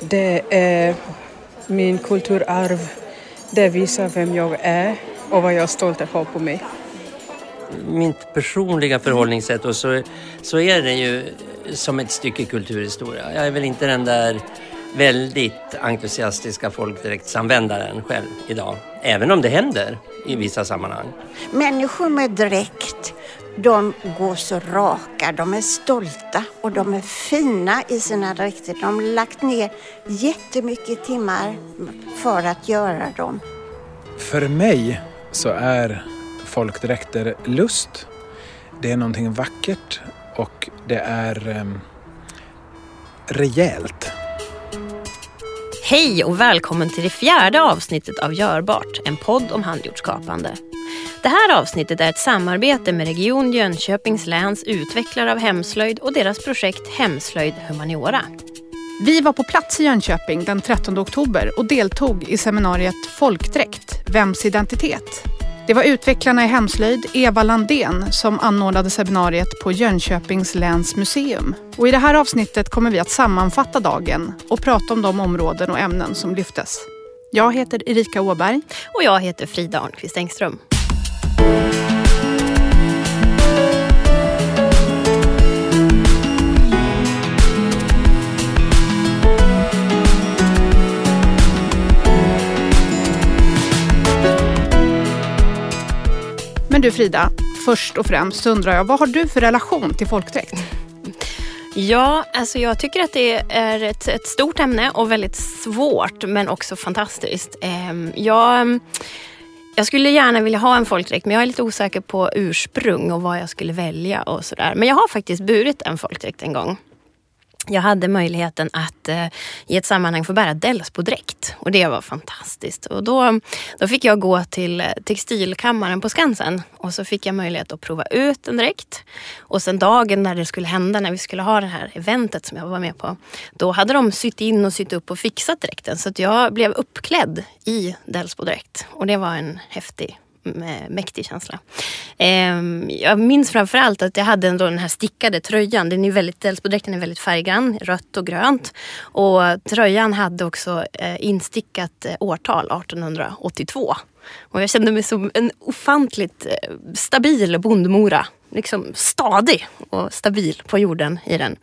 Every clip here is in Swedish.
Det är min kulturarv. Det visar vem jag är och vad jag är stolt att ha på mig. Mitt personliga förhållningssätt och så, så är det ju som ett stycke kulturhistoria. Jag är väl inte den där väldigt entusiastiska folkdräktsanvändaren själv idag. Även om det händer i vissa sammanhang. Människor med dräkt, de går så raka, de är stolta och de är fina i sina dräkter. De har lagt ner jättemycket timmar för att göra dem. För mig så är folkdräkter lust. Det är någonting vackert och det är um, rejält. Hej och välkommen till det fjärde avsnittet av Görbart, en podd om handgjordsskapande. Det här avsnittet är ett samarbete med Region Jönköpings läns utvecklare av hemslöjd och deras projekt Hemslöjd Humaniora. Vi var på plats i Jönköping den 13 oktober och deltog i seminariet Folkdräkt, vems identitet? Det var utvecklarna i hemslöjd, Eva Landén, som anordnade seminariet på Jönköpings läns museum. Och I det här avsnittet kommer vi att sammanfatta dagen och prata om de områden och ämnen som lyftes. Jag heter Erika Åberg. Och jag heter Frida Arnqvist Engström. Men du Frida, först och främst undrar jag, vad har du för relation till folkdräkt? Ja, alltså jag tycker att det är ett, ett, stort ämne och väldigt svårt men också fantastiskt. Ehm, jag, jag skulle gärna vilja ha en folkdräkt men jag är lite osäker på ursprung och vad jag skulle välja och sådär. Men jag har faktiskt burit en folkdräkt en gång jag hade möjligheten att eh, i ett sammanhang få bära Delsbo-dräkt och det var fantastiskt. Och då, då fick jag gå till eh, textilkammaren på Skansen och så fick jag möjlighet att prova ut en dräkt. Och sen dagen när det skulle hända, när vi skulle ha det här eventet som jag var med på, då hade de sytt in och sytt upp och fixat dräkten så att jag blev uppklädd i Delsbo-dräkt och det var en häftig Eh, mäktig känsla. Ehm, jag minns framförallt att jag hade ändå den här stickade tröjan. Den är väldigt, Delsbodräkten är väldigt färggrann, rött och grönt. Och tröjan hade också eh, instickat eh, årtal, 1882. Och jag kände mig som en ofantligt stabil bondmora liksom stadig och stabil på jorden i den.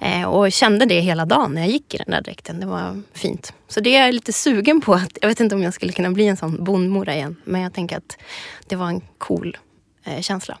Eh, och kände det hela dagen när jag gick i den där dräkten. Det var fint. Så det är jag lite sugen på. Att, jag vet inte om jag skulle kunna bli en sån bondmora igen. Men jag tänker att det var en cool eh, känsla.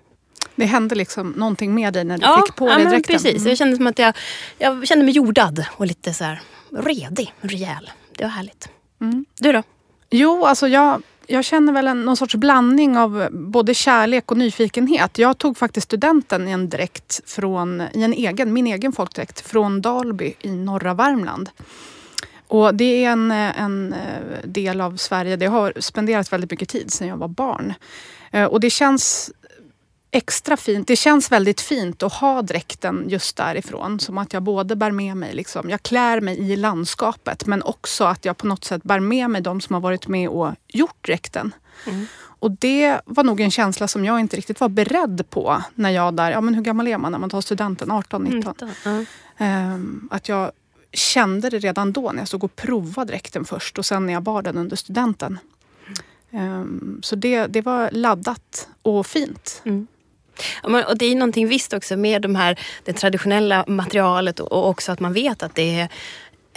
Det hände liksom någonting med dig när du ja, fick på ja, dig dräkten? precis. Mm. Jag kände som att jag, jag kände mig jordad och lite så här redig, rejäl. Det var härligt. Mm. Du då? Jo, alltså jag jag känner väl en, någon sorts blandning av både kärlek och nyfikenhet. Jag tog faktiskt studenten i en dräkt från, i en egen, min egen folkdräkt från Dalby i norra Värmland. Och det är en, en eh, del av Sverige där jag har spenderat väldigt mycket tid sedan jag var barn. Eh, och det känns extra fint. Det känns väldigt fint att ha dräkten just därifrån. Som att jag både bär med mig, liksom, jag klär mig i landskapet men också att jag på något sätt bär med mig de som har varit med och gjort dräkten. Mm. Och det var nog en känsla som jag inte riktigt var beredd på när jag där, ja men hur gammal är man när man tar studenten? 18, 19? Mm. Um, att jag kände det redan då när jag stod och provade dräkten först och sen när jag bar den under studenten. Um, så det, det var laddat och fint. Mm. Och det är någonting visst också med de här, det traditionella materialet och också att man vet att det är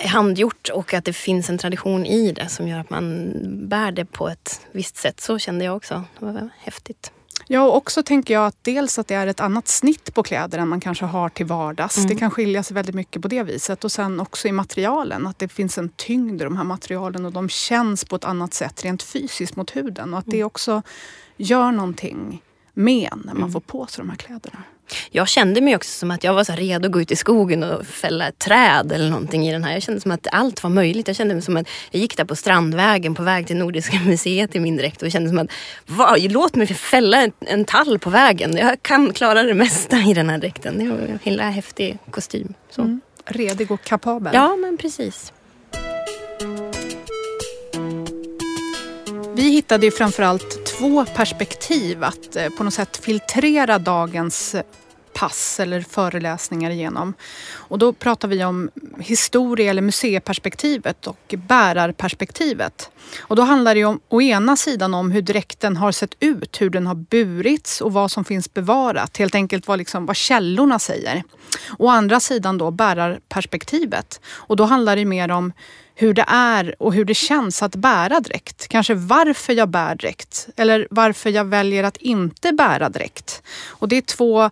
handgjort och att det finns en tradition i det som gör att man bär det på ett visst sätt. Så kände jag också. Det var häftigt. Ja, och också tänker jag att dels att det är ett annat snitt på kläder än man kanske har till vardags. Mm. Det kan skilja sig väldigt mycket på det viset. Och sen också i materialen, att det finns en tyngd i de här materialen och de känns på ett annat sätt rent fysiskt mot huden. Och att det mm. också gör någonting med när man mm. får på sig de här kläderna. Jag kände mig också som att jag var så redo att gå ut i skogen och fälla ett träd eller någonting i den här. Jag kände som att allt var möjligt. Jag kände mig som att jag gick där på Strandvägen på väg till Nordiska museet i min dräkt och kände som att vad, låt mig fälla en, en, tall på vägen. Jag kan klara det mesta i den här dräkten. Det var en himla häftig kostym. Så. Mm. Redig och kapabel. Ja, men precis. Vi hittade ju framförallt två perspektiv att eh, på något sätt filtrera dagens pass eller föreläsningar igenom. Och då pratar vi om historie eller museiperspektivet och bärarperspektivet. Och då handlar det om å ena sidan om hur dräkten har sett ut, hur den har burits och vad som finns bevarat. Helt enkelt vad, liksom, vad källorna säger. Å andra sidan då bärarperspektivet. Och då handlar det mer om hur det är och hur det känns att bära dräkt. Kanske varför jag bär dräkt eller varför jag väljer att inte bära dräkt. Och det är två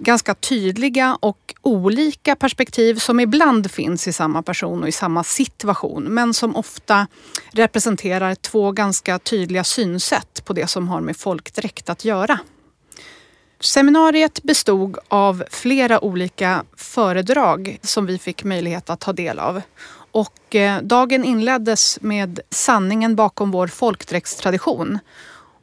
ganska tydliga och olika perspektiv som ibland finns i samma person och i samma situation men som ofta representerar två ganska tydliga synsätt på det som har med folkdräkt att göra. Seminariet bestod av flera olika föredrag som vi fick möjlighet att ta del av. Och eh, dagen inleddes med sanningen bakom vår folkdräktstradition.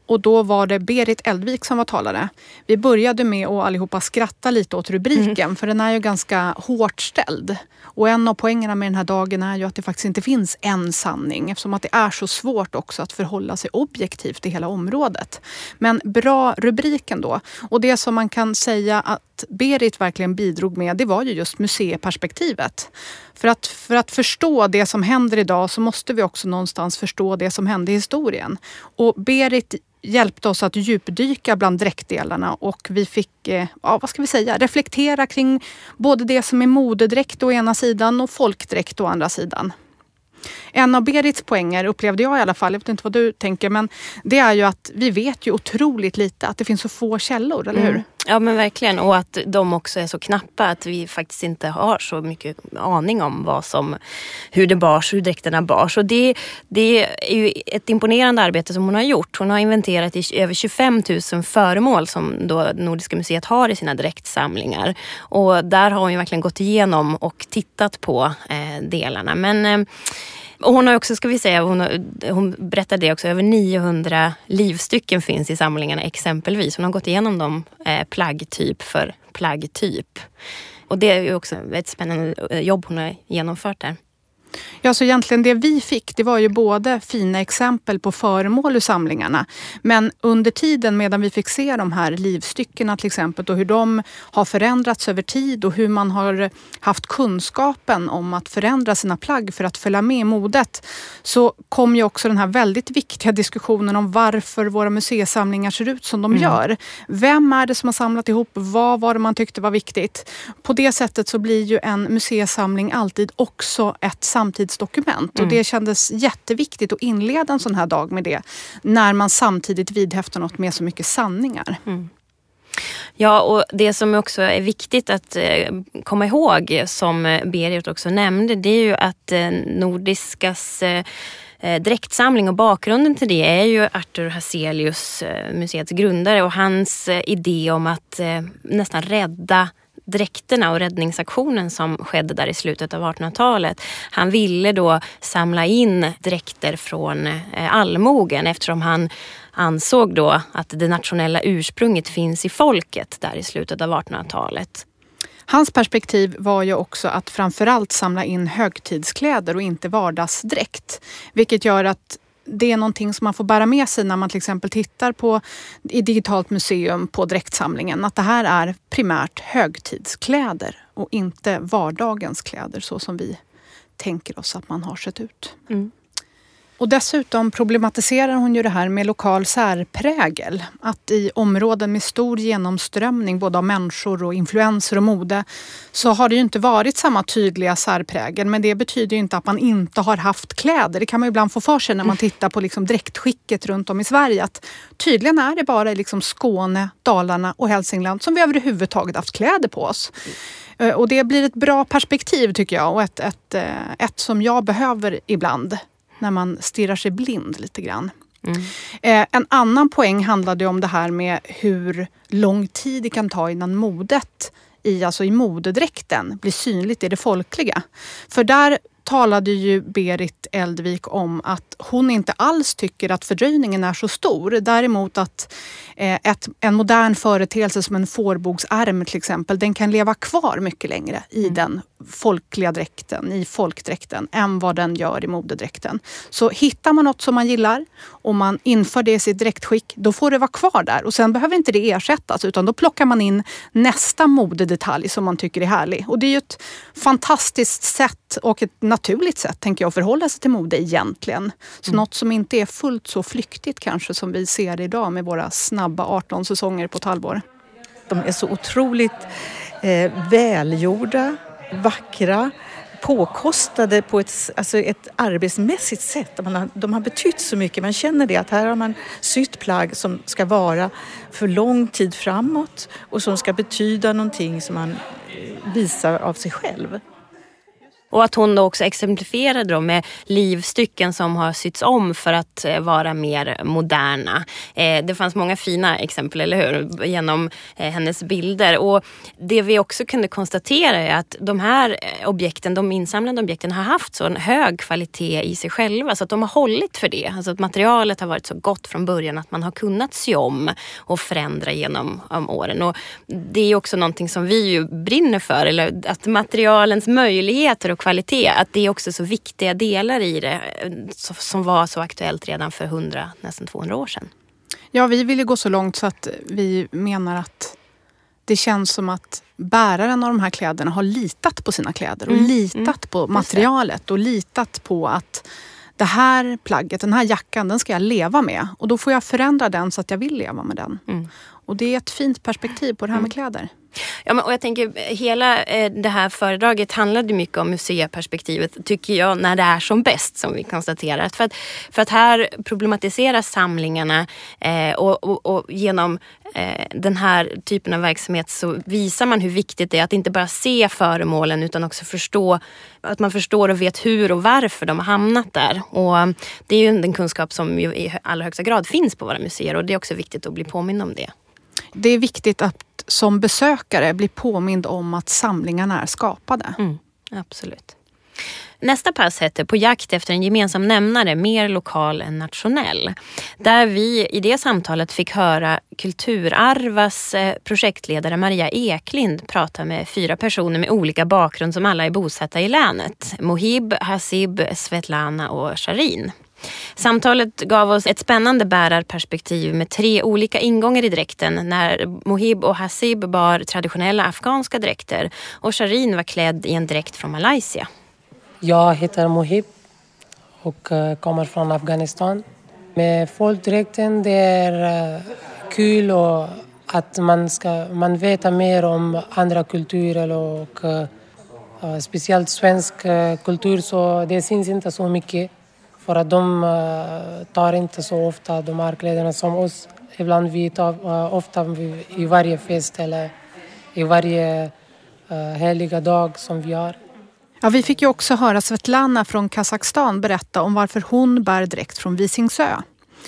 Och då var det Berit Eldvik som var talare. Vi började med att allihopa skratta lite åt rubriken mm. för den är ju ganska hårt ställd. Och en av poängerna med den här dagen är ju att det faktiskt inte finns en sanning eftersom att det är så svårt också att förhålla sig objektivt i hela området. Men bra rubriken då. Och det som man kan säga att Berit verkligen bidrog med det var ju just museiperspektivet. För att, för att förstå det som händer idag så måste vi också någonstans förstå det som hände i historien. Och Berit hjälpte oss att djupdyka bland dräktdelarna och vi fick, eh, ja, vad ska vi säga, reflektera kring både det som är modedräkt å ena sidan och folkdräkt å andra sidan. En av Berits poänger upplevde jag i alla fall, jag vet inte vad du tänker, men det är ju att vi vet ju otroligt lite, att det finns så få källor, eller hur? Mm. Ja men verkligen och att de också är så knappa att vi faktiskt inte har så mycket aning om vad som, hur det bars, hur dräkterna bars. Och det, det är ju ett imponerande arbete som hon har gjort. Hon har inventerat i över 25 000 föremål som då Nordiska museet har i sina dräktsamlingar. Och där har hon ju verkligen gått igenom och tittat på eh, delarna. Men eh, och hon har också, ska vi säga, hon, har, hon berättade det också, över 900 livstycken finns i samlingarna exempelvis. Hon har gått igenom dem eh, plaggtyp för plaggtyp. Och det är ju också ett spännande eh, jobb hon har genomfört där. Ja, så egentligen det vi fick det var ju både fina exempel på föremål ur samlingarna. Men under tiden medan vi fick se de här livstyckena till exempel och hur de har förändrats över tid och hur man har haft kunskapen om att förändra sina plagg för att följa med i modet. Så kom ju också den här väldigt viktiga diskussionen om varför våra museisamlingar ser ut som de mm. gör. Vem är det som har samlat ihop? Vad var det man tyckte var viktigt? På det sättet så blir ju en museisamling alltid också ett samtidsdokument. Mm. Och det kändes jätteviktigt att inleda en sån här dag med det. När man samtidigt vidhäftar något med så mycket sanningar. Mm. Ja, och det som också är viktigt att eh, komma ihåg, som Berit också nämnde, det är ju att eh, Nordiskas eh, dräktsamling och bakgrunden till det är ju Arthur Hazelius, museets grundare och hans idé om att nästan rädda dräkterna och räddningsaktionen som skedde där i slutet av 1800-talet. Han ville då samla in dräkter från eh, allmogen eftersom han ansåg då att det nationella ursprunget finns i folket där i slutet av 1800-talet. Hans perspektiv var ju också att framförallt samla in högtidskläder och inte vardagsdräkt. Vilket gör att det är någonting som man får bära med sig när man till exempel tittar på i digitalt museum på dräktsamlingen. Att det här är primärt högtidskläder och inte vardagens kläder så som vi tänker oss att man har sett ut. Mm. Och dessutom problematiserar hon ju det här med lokal särprägel. Att i områden med stor genomströmning både av människor och influenser och mode så har det ju inte varit samma tydliga särprägel. Men det betyder ju inte att man inte har haft kläder. Det kan man ibland få för sig när man tittar på liksom dräktskicket runt om i Sverige. Att tydligen är det bara i liksom Skåne, Dalarna och Hälsingland som vi överhuvudtaget haft kläder på oss. Eh, och det blir ett bra perspektiv tycker jag och ett, ett, eh, ett som jag behöver ibland när man stirrar sig blind lite grann. Mm. Eh, en annan poäng handlade om det här med hur lång tid det kan ta innan modet i, alltså i modedräkten blir synligt i det folkliga. För där talade ju Berit Eldvik om att hon inte alls tycker att fördröjningen är så stor. Däremot att eh, ett, en modern företeelse som en fårbogsärm till exempel, den kan leva kvar mycket längre i mm. den folkliga dräkten, i folkdräkten, än vad den gör i modedräkten. Så hittar man något som man gillar och man inför det i sitt dräktskick, då får det vara kvar där och sen behöver inte det ersättas utan då plockar man in nästa modedetalj som man tycker är härlig. Och det är ju ett fantastiskt sätt och ett naturligt sätt, tänker jag, att förhålla sig till mode egentligen. Så mm. något som inte är fullt så flyktigt kanske som vi ser idag med våra snabba 18 säsonger på ett halvår. De är så otroligt eh, välgjorda, vackra, påkostade på ett, alltså ett arbetsmässigt sätt. Man har, de har betytt så mycket. Man känner det att här har man sytt plagg som ska vara för lång tid framåt och som ska betyda någonting som man eh, visar av sig själv. Och att hon då också exemplifierade då med livstycken som har sytts om för att eh, vara mer moderna. Eh, det fanns många fina exempel, eller hur? Genom eh, hennes bilder. Och det vi också kunde konstatera är att de här objekten, de insamlade objekten har haft så en hög kvalitet i sig själva så att de har hållit för det. Alltså att materialet har varit så gott från början att man har kunnat sy om och förändra genom åren. Och det är också någonting som vi ju brinner för, eller att materialens möjligheter kvalitet, att det är också så viktiga delar i det som var så aktuellt redan för 100, nästan 200 år sedan. Ja, vi vill ju gå så långt så att vi menar att det känns som att bäraren av de här kläderna har litat på sina kläder och mm. litat mm. på materialet och litat på att det här plagget, den här jackan, den ska jag leva med. Och då får jag förändra den så att jag vill leva med den. Mm. Och det är ett fint perspektiv på det här med mm. kläder. Ja, men, och jag tänker hela eh, det här föredraget handlade mycket om museiperspektivet tycker jag när det är som bäst som vi konstaterat. För att, för att här problematiseras samlingarna eh, och, och, och, genom eh, den här typen av verksamhet så visar man hur viktigt det är att inte bara se föremålen utan också förstå att man förstår och vet hur och varför de har hamnat där. Och mm, det är ju den kunskap som ju i allra högsta grad finns på våra museer och det är också viktigt att bli påmind om det. Det är viktigt att som besökare bli påmind om att samlingarna är skapade. Mm, absolut. Nästa pass hette På jakt efter en gemensam nämnare, mer lokal än nationell. Där vi i det samtalet fick höra Kulturarvas eh, projektledare Maria Eklind prata med fyra personer med olika bakgrund som alla är bosatta i länet. Mohib, Hasib, Svetlana och Sharin. Samtalet gav oss ett spännande bärarperspektiv med tre olika ingångar i dräkten när Mohib och Hasib bar traditionella afghanska dräkter och Sharin var klädd i en dräkt från Malaysia. Jag heter Mohib och eh, kommer från Afghanistan. Med folkdräkten det är eh, kul och att man, ska, man vet mer om andra kulturer och uh, speciellt svensk kultur så det syns inte så mycket. För att de uh, tar inte så ofta de här kläderna som oss. Ibland vi tar uh, ofta i varje fest eller i varje uh, heliga dag som vi har. Ja, vi fick ju också höra Svetlana från Kazakstan berätta om varför hon bär dräkt från Visingsö.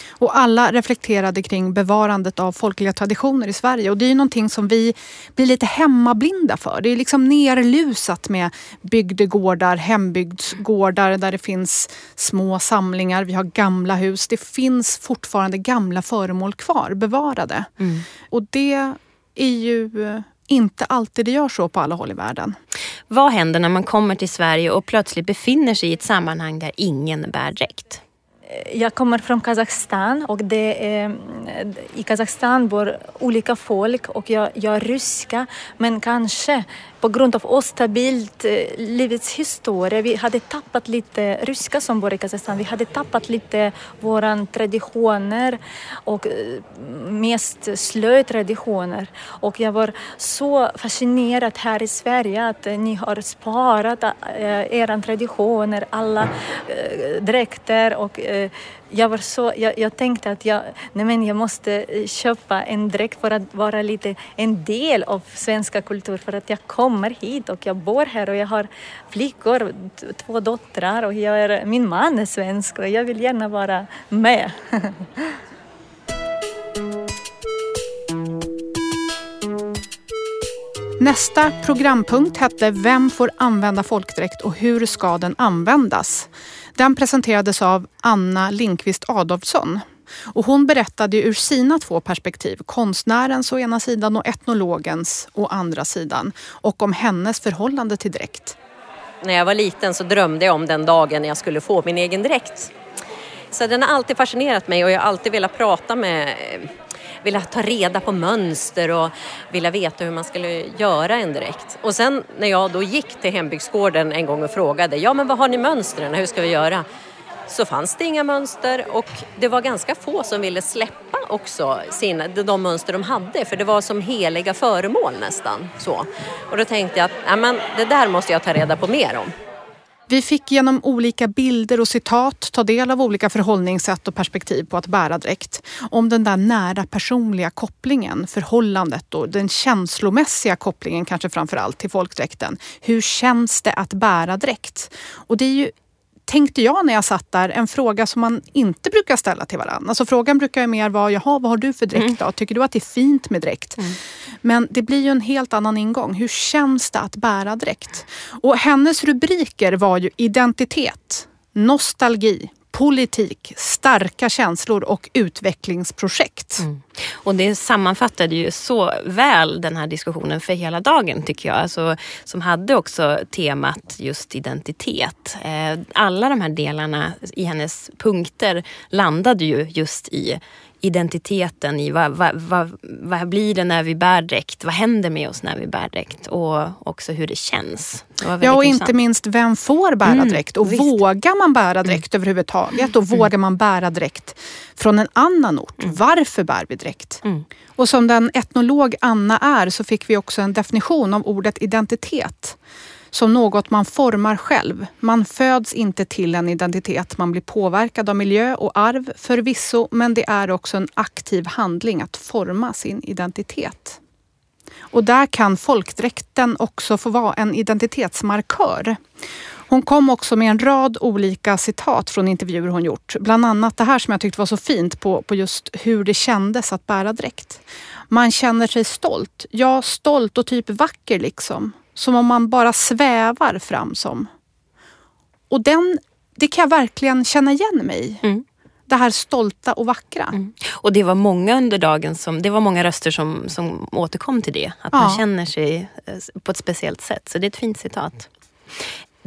Och alla reflekterade kring bevarandet av folkliga traditioner i Sverige. Och det är ju någonting som vi blir lite hemmablinda för. Det är liksom nerlusat med bygdegårdar, hembygdsgårdar där det finns små samlingar. Vi har gamla hus. Det finns fortfarande gamla föremål kvar, bevarade. Mm. Och det är ju inte alltid det gör så på alla håll i världen. Vad händer när man kommer till Sverige och plötsligt befinner sig i ett sammanhang där ingen bär dräkt? Eh, jag kommer från Kazakstan och det är, mm, i Kazakstan bor olika folk och jag, jag är ryska. Men kanske på grund av ostabilt eh, livets historia. Vi hade tappat lite ryska som bor i Kazakstan. Vi hade tappat lite våra traditioner och eh, mest slöjtraditioner. Och jag var så fascinerad här i Sverige att eh, ni har sparat era traditioner, alla dräkter och jag, var så, jag, jag, tänkte att jag, nej men jag måste eh, köpa en dräkt för att vara lite en del av svenska kultur för att jag kommer hit och jag bor här och jag har flickor, två döttrar och jag är, min man är svensk och jag vill gärna vara med. Nästa programpunkt hette Vem får använda folkdräkt och hur ska den användas? Den presenterades av Anna Linkvist Adolfsson. Och hon berättade ur sina två perspektiv, konstnärens å ena sidan och etnologens å andra sidan, och om hennes förhållande till dräkt. När jag var liten så drömde jag om den dagen jag skulle få min egen dräkt. Så den har alltid fascinerat mig och jag har alltid velat prata med vilja ta reda på mönster och vilja veta hur man skulle göra en direkt. Och sen när jag då gick till hembygdsgården en gång och frågade, ja men vad har ni mönstren, hur ska vi göra? Så fanns det inga mönster och det var ganska få som ville släppa också sina, de mönster de hade för det var som heliga föremål nästan. Så. Och då tänkte jag att ja, men, det där måste jag ta reda på mer om. Vi fick genom olika bilder och citat ta del av olika förhållningssätt och perspektiv på att bära dräkt. Om den där nära personliga kopplingen, förhållandet och den känslomässiga kopplingen kanske framför allt till folkdräkten. Hur känns det att bära dräkt? Och det är ju tänkte jag när jag satt där, en fråga som man inte brukar ställa till varandra. Alltså frågan brukar ju mer vara, jaha vad har du för dräkt mm. då? Tycker du att det är fint med dräkt? Mm. Men det blir ju en helt annan ingång. Hur känns det att bära dräkt? Och hennes rubriker var ju identitet, nostalgi, politik, starka känslor och utvecklingsprojekt. Mm. Och det sammanfattade ju så väl den här diskussionen för hela dagen tycker jag. Alltså, som hade också temat just identitet. Eh, alla de här delarna i hennes punkter landade ju just i identiteten i vad, vad, vad, vad blir det när vi bär dräkt? Vad händer med oss när vi bär dräkt? Och också hur det känns. Det ja, och intressant. inte minst vem får bära mm, dräkt? Och visst. vågar man bära dräkt mm. överhuvudtaget? Och mm. vågar man bära dräkt från en annan ort? Mm. Varför bär vi dräkt? Mm. Och som den etnolog Anna är så fick vi också en definition av ordet identitet som något man formar själv. Man föds inte till en identitet. Man blir påverkad av miljö och arv förvisso, men det är också en aktiv handling att forma sin identitet. Och där kan folkdräkten också få vara en identitetsmarkör. Hon kom också med en rad olika citat från intervjuer hon gjort. Bland annat det här som jag tyckte var så fint på, på just hur det kändes att bära dräkt. Man känner sig stolt. Ja, stolt och typ vacker liksom. Som om man bara svävar fram som. Och den, det kan jag verkligen känna igen mig i. Mm. Det här stolta och vackra. Mm. Och det var många under dagen som, det var många röster som, som återkom till det. Att ja. man känner sig eh, på ett speciellt sätt. Så det är ett fint citat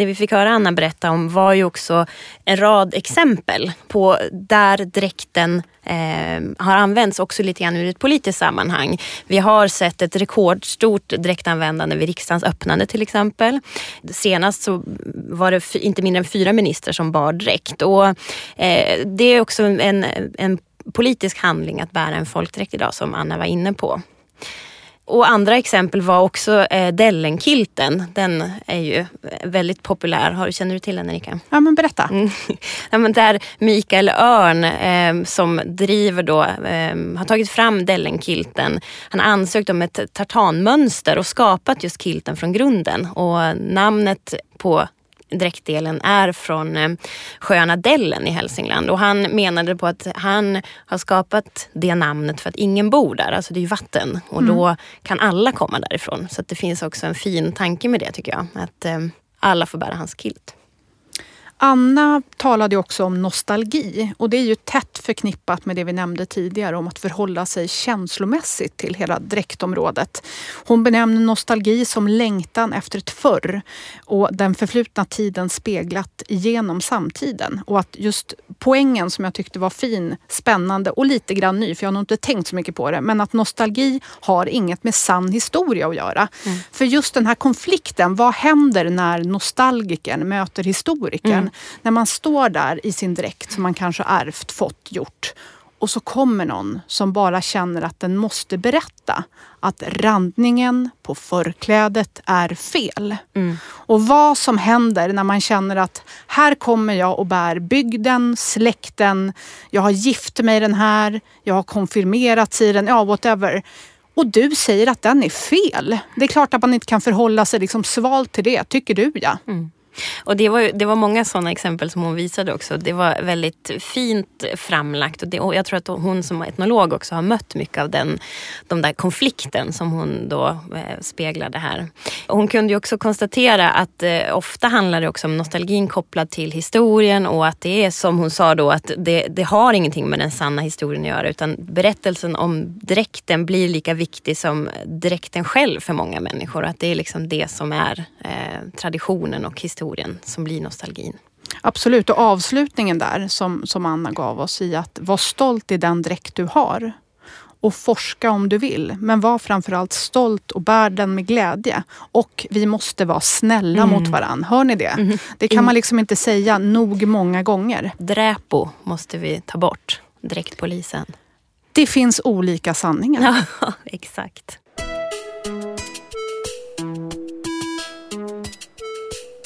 det vi fick höra Anna berätta om var ju också en rad exempel på där dräkten eh, har använts också lite grann ur ett politiskt sammanhang. Vi har sett ett rekordstort dräktanvändande vid riksdagens öppnande till exempel. Senast så var det inte mindre än fyra ministrar som bar dräkt och eh, det är också en, en politisk handling att bära en folkdräkt idag som Anna var inne på. Och andra exempel var också eh, Dellenkilten. Den är ju väldigt populär. Har, känner du till den Erika? Ja men berätta. Mm. ja, men där Mikael Örn eh, som driver då, eh, har tagit fram Dellenkilten. Han har ansökt om ett tartanmönster och skapat just kilten från grunden. Och namnet på dräktdelen är från eh, sjöarna Dellen i Hälsingland och han menade på att han har skapat det namnet för att ingen bor där, alltså det är ju vatten och mm. då kan alla komma därifrån. Så det finns också en fin tanke med det tycker jag, att eh, alla får bära hans kilt. Anna talade också om nostalgi och det är ju tätt förknippat med det vi nämnde tidigare om att förhålla sig känslomässigt till hela dräktområdet. Hon benämner nostalgi som längtan efter ett förr och den förflutna tiden speglat genom samtiden. Och att just poängen som jag tyckte var fin, spännande och lite grann ny, för jag har nog inte tänkt så mycket på det, men att nostalgi har inget med sann historia att göra. Mm. För just den här konflikten, vad händer när nostalgikern möter historikern? Mm när man står där i sin dräkt som man kanske ärvt, fått, gjort och så kommer någon som bara känner att den måste berätta att randningen på förklädet är fel. Mm. Och vad som händer när man känner att här kommer jag och bär bygden, släkten, jag har gift mig den här, jag har konfirmerats i den, ja whatever. Och du säger att den är fel. Det är klart att man inte kan förhålla sig liksom svalt till det, tycker du ja. Mm. Och det var, det var många sådana exempel som hon visade också. Det var väldigt fint framlagt och, det, och jag tror att hon som etnolog också har mött mycket av den de där konflikten som hon då eh, speglade här. Och hon kunde ju också konstatera att eh, ofta handlar det också om nostalgin kopplad till historien och att det är som hon sa då att det, det har ingenting med den sanna historien att göra utan berättelsen om dräkten blir lika viktig som dräkten själv för många människor. Att det är liksom det som är eh, traditionen och historien som blir nostalgin. Absolut, och avslutningen där som, som Anna gav oss i att vara stolt i den dräkt du har och forska om du vill. Men var framförallt stolt och bär den med glädje. Och vi måste vara snälla mm. mot varann. Hör ni det? Mm. Det kan man liksom inte säga nog många gånger. Dräpo måste vi ta bort. Dräktpolisen. Det finns olika sanningar. Ja, exakt.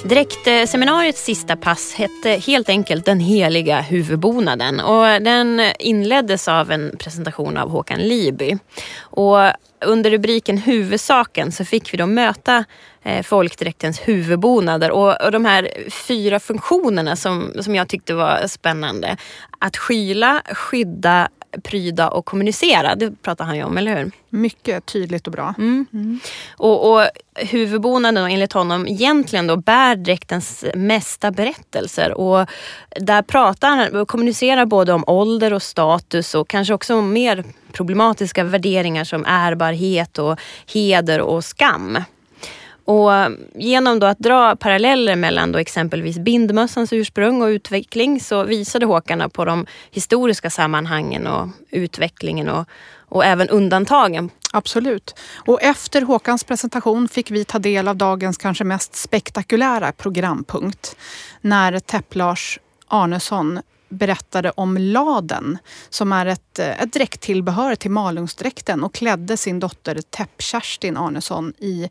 Dräktseminariets sista pass hette helt enkelt Den heliga huvudbonaden och den inleddes av en presentation av Håkan Liby. Och under rubriken Huvudsaken så fick vi då möta eh, folkdräktens huvudbonader och, och de här fyra funktionerna som, som jag tyckte var spännande. Att skyla, skydda, pryda och kommunicera. Det pratar han ju om, eller hur? Mycket tydligt och bra. Mm. Mm. Och, och huvudbonaden enligt honom egentligen då bär dräktens mesta berättelser. Och där pratar han och kommunicerar både om ålder och status och kanske också om mer problematiska värderingar som ärbarhet och heder och skam. Och genom då att dra paralleller mellan då exempelvis bindmössans ursprung och utveckling så visade Håkan på de historiska sammanhangen och utvecklingen och, och även undantagen. Absolut. Och efter Håkans presentation fick vi ta del av dagens kanske mest spektakulära programpunkt. När Täpp-Lars Arnesson berättade om laden som är ett, ett dräkttillbehör till Malungsdräkten och klädde sin dotter Täpp-Kerstin Arnesson i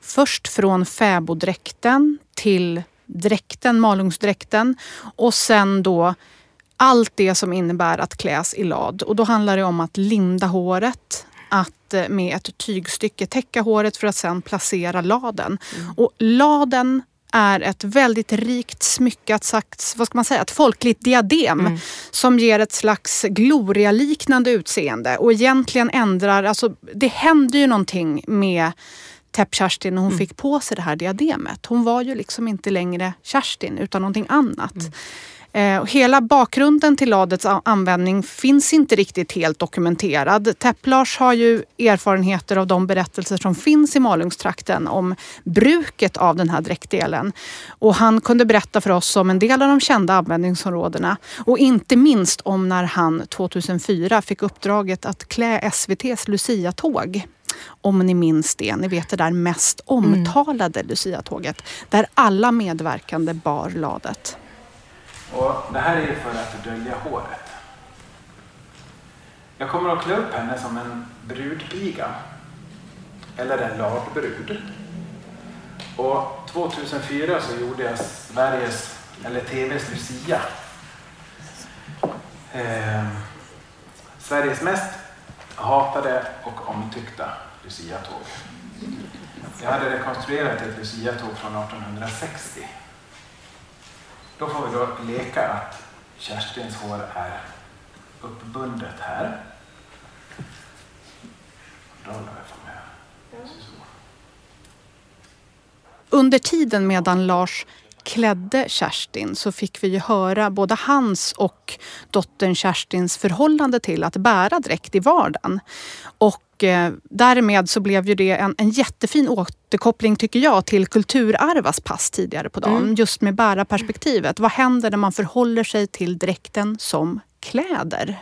först från fäboddräkten till dräkten, Malungsdräkten och sen då allt det som innebär att kläs i lad. Och då handlar det om att linda håret, att eh, med ett tygstycke täcka håret för att sen placera laden. Mm. Och laden är ett väldigt rikt smyckat, sagt, vad ska man säga, ett folkligt diadem mm. som ger ett slags glorialiknande utseende och egentligen ändrar, alltså det händer ju någonting med Täpp-Kerstin när hon mm. fick på sig det här diademet. Hon var ju liksom inte längre Kerstin utan någonting annat. Mm. Eh, hela bakgrunden till ladets användning finns inte riktigt helt dokumenterad. Täpp-Lars har ju erfarenheter av de berättelser som finns i Malungstrakten om bruket av den här dräktdelen. Och han kunde berätta för oss om en del av de kända användningsområdena och inte minst om när han 2004 fick uppdraget att klä SVTs Lucia-tåg om ni minns det. Ni vet det där mest omtalade mm. Lucia-tåget där alla medverkande bar ladet. Och det här är för att dölja håret. Jag kommer att klä upp henne som en brudpiga. Eller en ladbrud. Och 2004 så gjorde jag Sveriges, eller TVs Lucia. Eh, Sveriges mest hatade och omtyckta Lucia-tåg. Jag hade rekonstruerat ett Lucia-tåg från 1860 då får vi då leka att Kerstins hår är uppbundet här. Under tiden medan Lars klädde Kerstin så fick vi ju höra både hans och dottern Kerstins förhållande till att bära dräkt i vardagen. Och eh, därmed så blev ju det en, en jättefin återkoppling tycker jag till Kulturarvas pass tidigare på dagen. Mm. Just med bärarperspektivet. Vad händer när man förhåller sig till dräkten som kläder?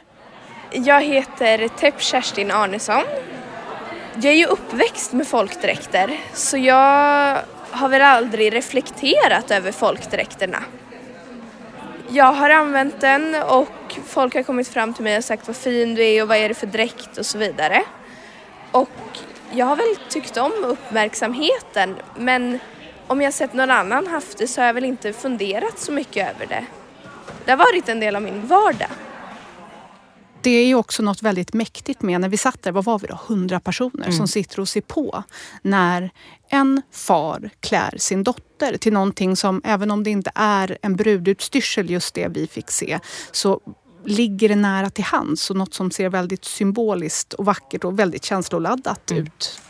Jag heter Tepp Kerstin Arnesson. Jag är ju uppväxt med folkdräkter så jag har väl aldrig reflekterat över folkdräkterna. Jag har använt den och folk har kommit fram till mig och sagt vad fin du är och vad är det för dräkt och så vidare. Och jag har väl tyckt om uppmärksamheten men om jag sett någon annan haft det så har jag väl inte funderat så mycket över det. Det har varit en del av min vardag. det är ju också något väldigt mäktigt med när vi satt där, vad var vi då, hundra personer mm. som sitter och ser på när en far klär sin dotter till någonting som, även om det inte är en brudutstyrsel just det vi fick se, så ligger det nära till hands och något som ser väldigt symboliskt och vackert och väldigt känsloladdat mm. ut.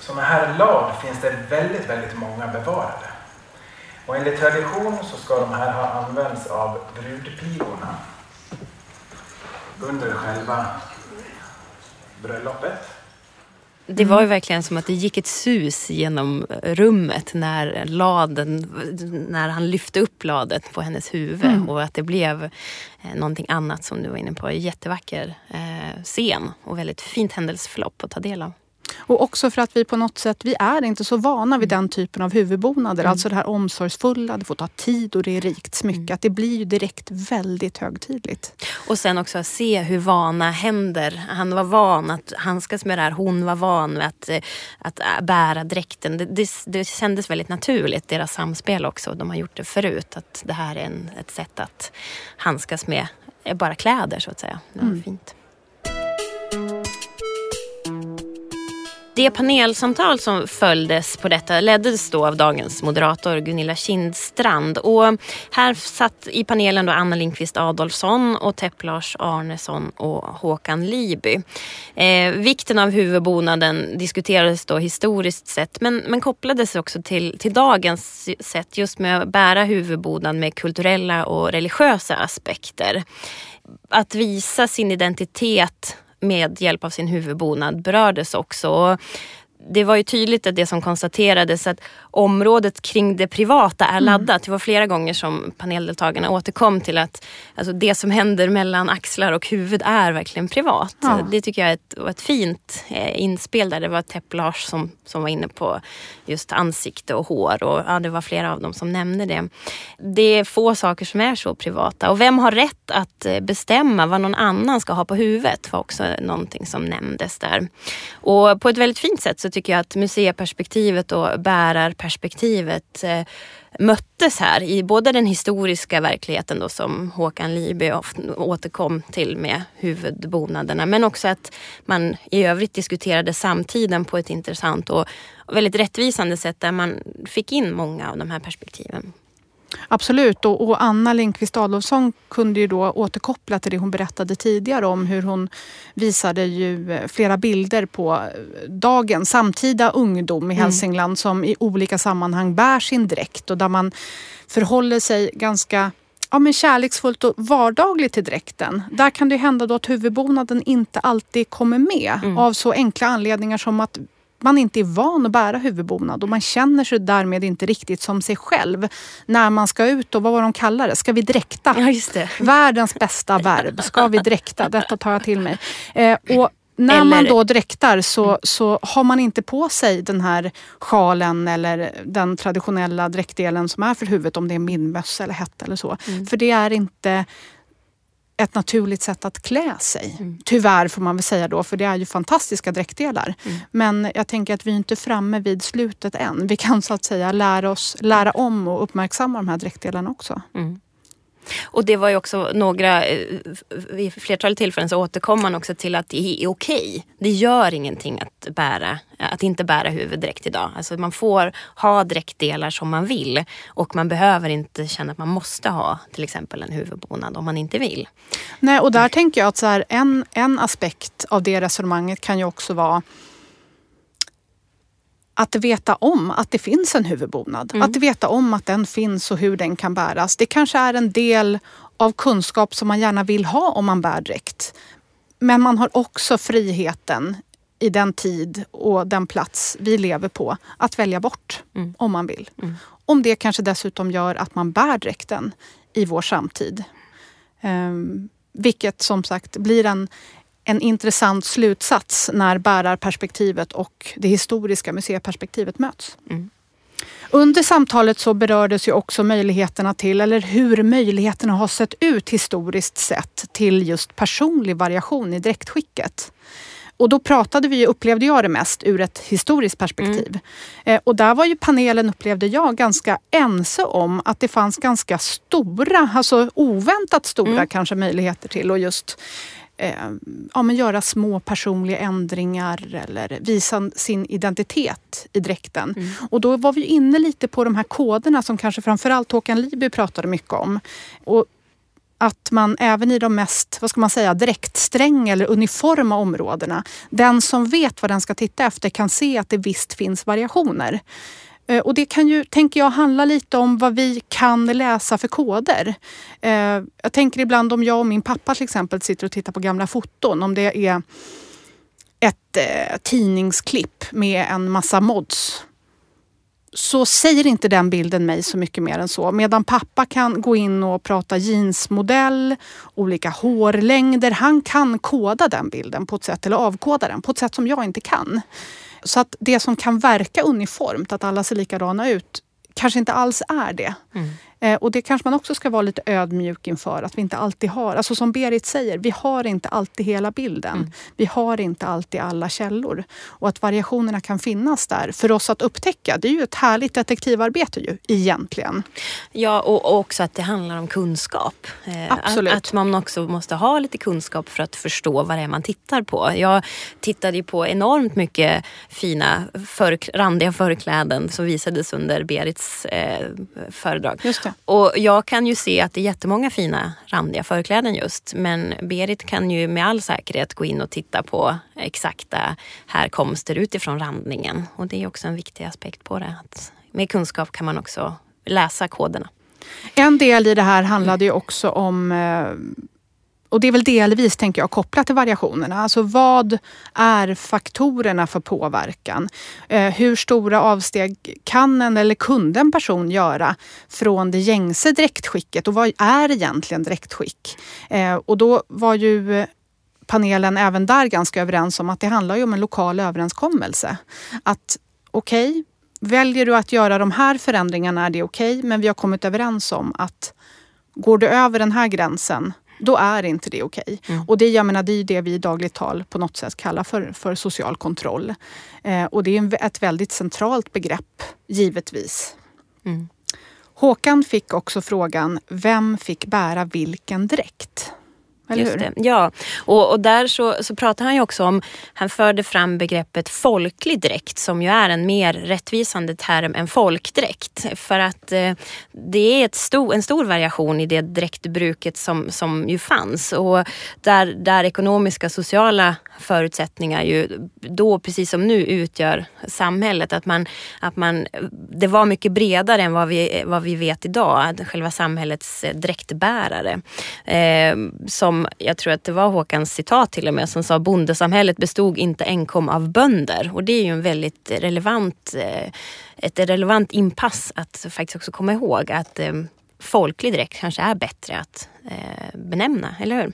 Sådana här lad finns det väldigt, väldigt många bevarade. Och enligt tradition så ska de här ha använts av brudpigorna under själva bröllopet. Det var ju verkligen som att det gick ett sus genom rummet när laden, när han lyfte upp ladet på hennes huvud mm. och att det blev eh, någonting annat som du var inne på. Jättevacker eh, scen och väldigt fint händelseförlopp att ta del av. Och också för att vi på något sätt, vi är inte så vana vid den typen av huvudbonader. Mm. Alltså det här omsorgsfulla, det får ta tid och det är rikt smyckat. Mm. Det blir ju direkt väldigt högtidligt. Och sen också att se hur vana händer. Han var van att handskas med det här. Hon var van att, eh, att äh, bära dräkten. Det, det, det kändes väldigt naturligt, deras samspel också. De har gjort det förut. Att det här är en, ett sätt att handskas med bara kläder så att säga. Det var mm. fint. Det panelsamtal som följdes på detta leddes då av dagens moderator Gunilla Kindstrand. Och här satt i panelen då Anna Lindqvist Adolfsson och Tepp Lars Arnesson och Håkan Liby. Eh, vikten av huvudbonaden diskuterades då historiskt sett men, men kopplades också till, till dagens sätt just med att bära huvudbonad med kulturella och religiösa aspekter. Att visa sin identitet med hjälp av sin huvudbonad berördes också. Det var ju tydligt att det som konstaterades att området kring det privata är mm. laddat. Det var flera gånger som paneldeltagarna återkom till att alltså det som händer mellan axlar och huvud är verkligen privat. Ja. Det tycker jag är ett, ett fint eh, inspel där. Det var Tepp Lars som, som var inne på just ansikte och hår och ja, det var flera av dem som nämnde det. Det är få saker som är så privata och vem har rätt att eh, bestämma vad någon annan ska ha på huvudet var också någonting som nämndes där. Och på ett väldigt fint sätt så tycker jag att museiperspektivet och bärarperspektivet eh, möttes här i både den historiska verkligheten då som Håkan Liby återkom till med huvudbonaderna men också att man i övrigt diskuterade samtiden på ett intressant och väldigt rättvisande sätt där man fick in många av de här perspektiven. Absolut, och, och, Anna Lindqvist Adolfsson kunde ju då återkoppla till det hon berättade tidigare om hur hon visade ju eh, flera bilder på eh, dagens samtida ungdom i mm. Hälsingland mm. som i olika sammanhang bär sin dräkt och där man förhåller sig ganska ja, men kärleksfullt och vardagligt till dräkten. Där kan det hända då att huvudbonaden inte alltid kommer med mm. av så enkla anledningar som att man inte är van att bära huvudbonad och man känner sig därmed inte riktigt som sig själv när man ska ut och vad var de kallar det? Ska vi dräkta? Ja, just det. Världens bästa verb. Ska vi dräkta? Detta tar jag till mig. Eh, och när eller... man då dräktar så, så har man inte på sig den här sjalen eller den traditionella dräktdelen som är för huvudet om det är minmössa eller hett eller så. Mm. För det är inte ett naturligt sätt att klä sig. Mm. Tyvärr får man väl säga då, för det är ju fantastiska dräktdelar. Mm. Men jag tänker att vi är inte framme vid slutet än. Vi kan så att säga lära oss lära om och uppmärksamma de här dräktdelarna också. Mm. Och det var ju också några, eh, vid flertalet tillfällen så återkom man också till att det är okej. Det gör ingenting att, bära, att inte bära huvuddräkt idag. Alltså man får ha dräktdelar som man vill och man behöver inte känna att man måste ha till exempel en huvudbonad om man inte vill. Nej, och där tänker jag att så här, en, en aspekt av det resonemanget kan ju också vara att veta om att det finns en huvudbonad. Mm. Att veta om att den finns och hur den kan bäras. Det kanske är en del av kunskap som man gärna vill ha om man bär dräkt. Men man har också friheten i den tid och den plats vi lever på att välja bort mm. om man vill. Mm. Om det kanske dessutom gör att man bär dräkten i vår samtid. Um, vilket som sagt blir en, en intressant slutsats när bärarperspektivet och det historiska museiperspektivet möts. Mm. Under samtalet så berördes ju också möjligheterna till, eller hur möjligheterna har sett ut historiskt sett till just personlig variation i dräktskicket. Och då pratade vi, upplevde jag det mest, ur ett historiskt perspektiv. Mm. och där var ju panelen, upplevde jag, ganska ense om att det fanns ganska stora, alltså oväntat stora mm. kanske möjligheter till att just eh, ja, men göra små personliga ändringar eller visa sin identitet i dräkten. Mm. Och då var vi inne lite på de här koderna som kanske framförallt Håkan Liby pratade mycket om. Och att man även i de mest, vad ska man säga, direktstränga eller uniforma områdena, den som vet vad den ska titta efter kan se att det visst finns variationer. Eh, och det kan ju, tänker jag, handla lite om vad vi kan läsa för koder. Eh, jag tänker ibland om jag och min pappa till exempel sitter och tittar på gamla foton, om det är ett eh, tidningsklipp med en massa mods så säger inte den bilden mig så mycket mer än så. Medan pappa kan gå in och prata jeansmodell, olika hårlängder. Han kan koda den bilden på ett sätt, eller avkoda den på ett sätt som jag inte kan. Så att det som kan verka uniformt, att alla ser likadana ut, kanske inte alls är det. Mm. Eh, och det kanske man också ska vara lite ödmjuk inför. Att vi inte alltid har, alltså som Berit säger, vi har inte alltid hela bilden. Mm. Vi har inte alltid alla källor. Och att variationerna kan finnas där för oss att upptäcka. Det är ju ett härligt detektivarbete ju, egentligen. Ja, och också att det handlar om kunskap. Eh, Absolut. Att, att man också måste ha lite kunskap för att förstå vad det är man tittar på. Jag tittade ju på enormt mycket fina för, randiga förkläden som visades under Berits eh, föredrag. Och jag kan ju se att det är jättemånga fina randiga förkläden just. Men Berit kan ju med all säkerhet gå in och titta på exakta härkomster utifrån randningen. Och det är också en viktig aspekt på det. Att med kunskap kan man också läsa koderna. En del i det här handlade ju också om eh, och det är väl delvis, tänker jag, kopplat till variationerna. Alltså vad är faktorerna för påverkan? Eh, hur stora avsteg kan en eller kunde en person göra från det gängse direktskicket? och vad är egentligen direktskick? Eh, och då var ju panelen även där ganska överens om att det handlar ju om en lokal överenskommelse. Att okej, okay, väljer du att göra de här förändringarna är det okej, okay, men vi har kommit överens om att går du över den här gränsen då är inte det okej. Okay. Mm. Och det, jag menar, det är det vi i dagligt tal på något sätt kallar för, för social kontroll. Eh, och det är ett väldigt centralt begrepp, givetvis. Mm. Håkan fick också frågan, vem fick bära vilken dräkt? Eller Just det. Ja, och, och där så, så pratar han ju också om, han förde fram begreppet folklig dräkt som ju är en mer rättvisande term än folkdräkt. För att eh, det är ett stor, en stor variation i det dräktbruket som, som ju fanns. Och där, där ekonomiska och sociala förutsättningar ju då precis som nu utgör samhället. Att man, att man, det var mycket bredare än vad vi, vad vi vet idag, själva samhällets dräktbärare. Eh, som som, jag tror att det var Håkans citat till och med, som sa bondesamhället bestod inte enkom av bönder. Och det är ju en väldigt relevant, eh, ett relevant inpass att faktiskt också komma ihåg att eh, folklig dräkt kanske är bättre att eh, benämna, eller hur?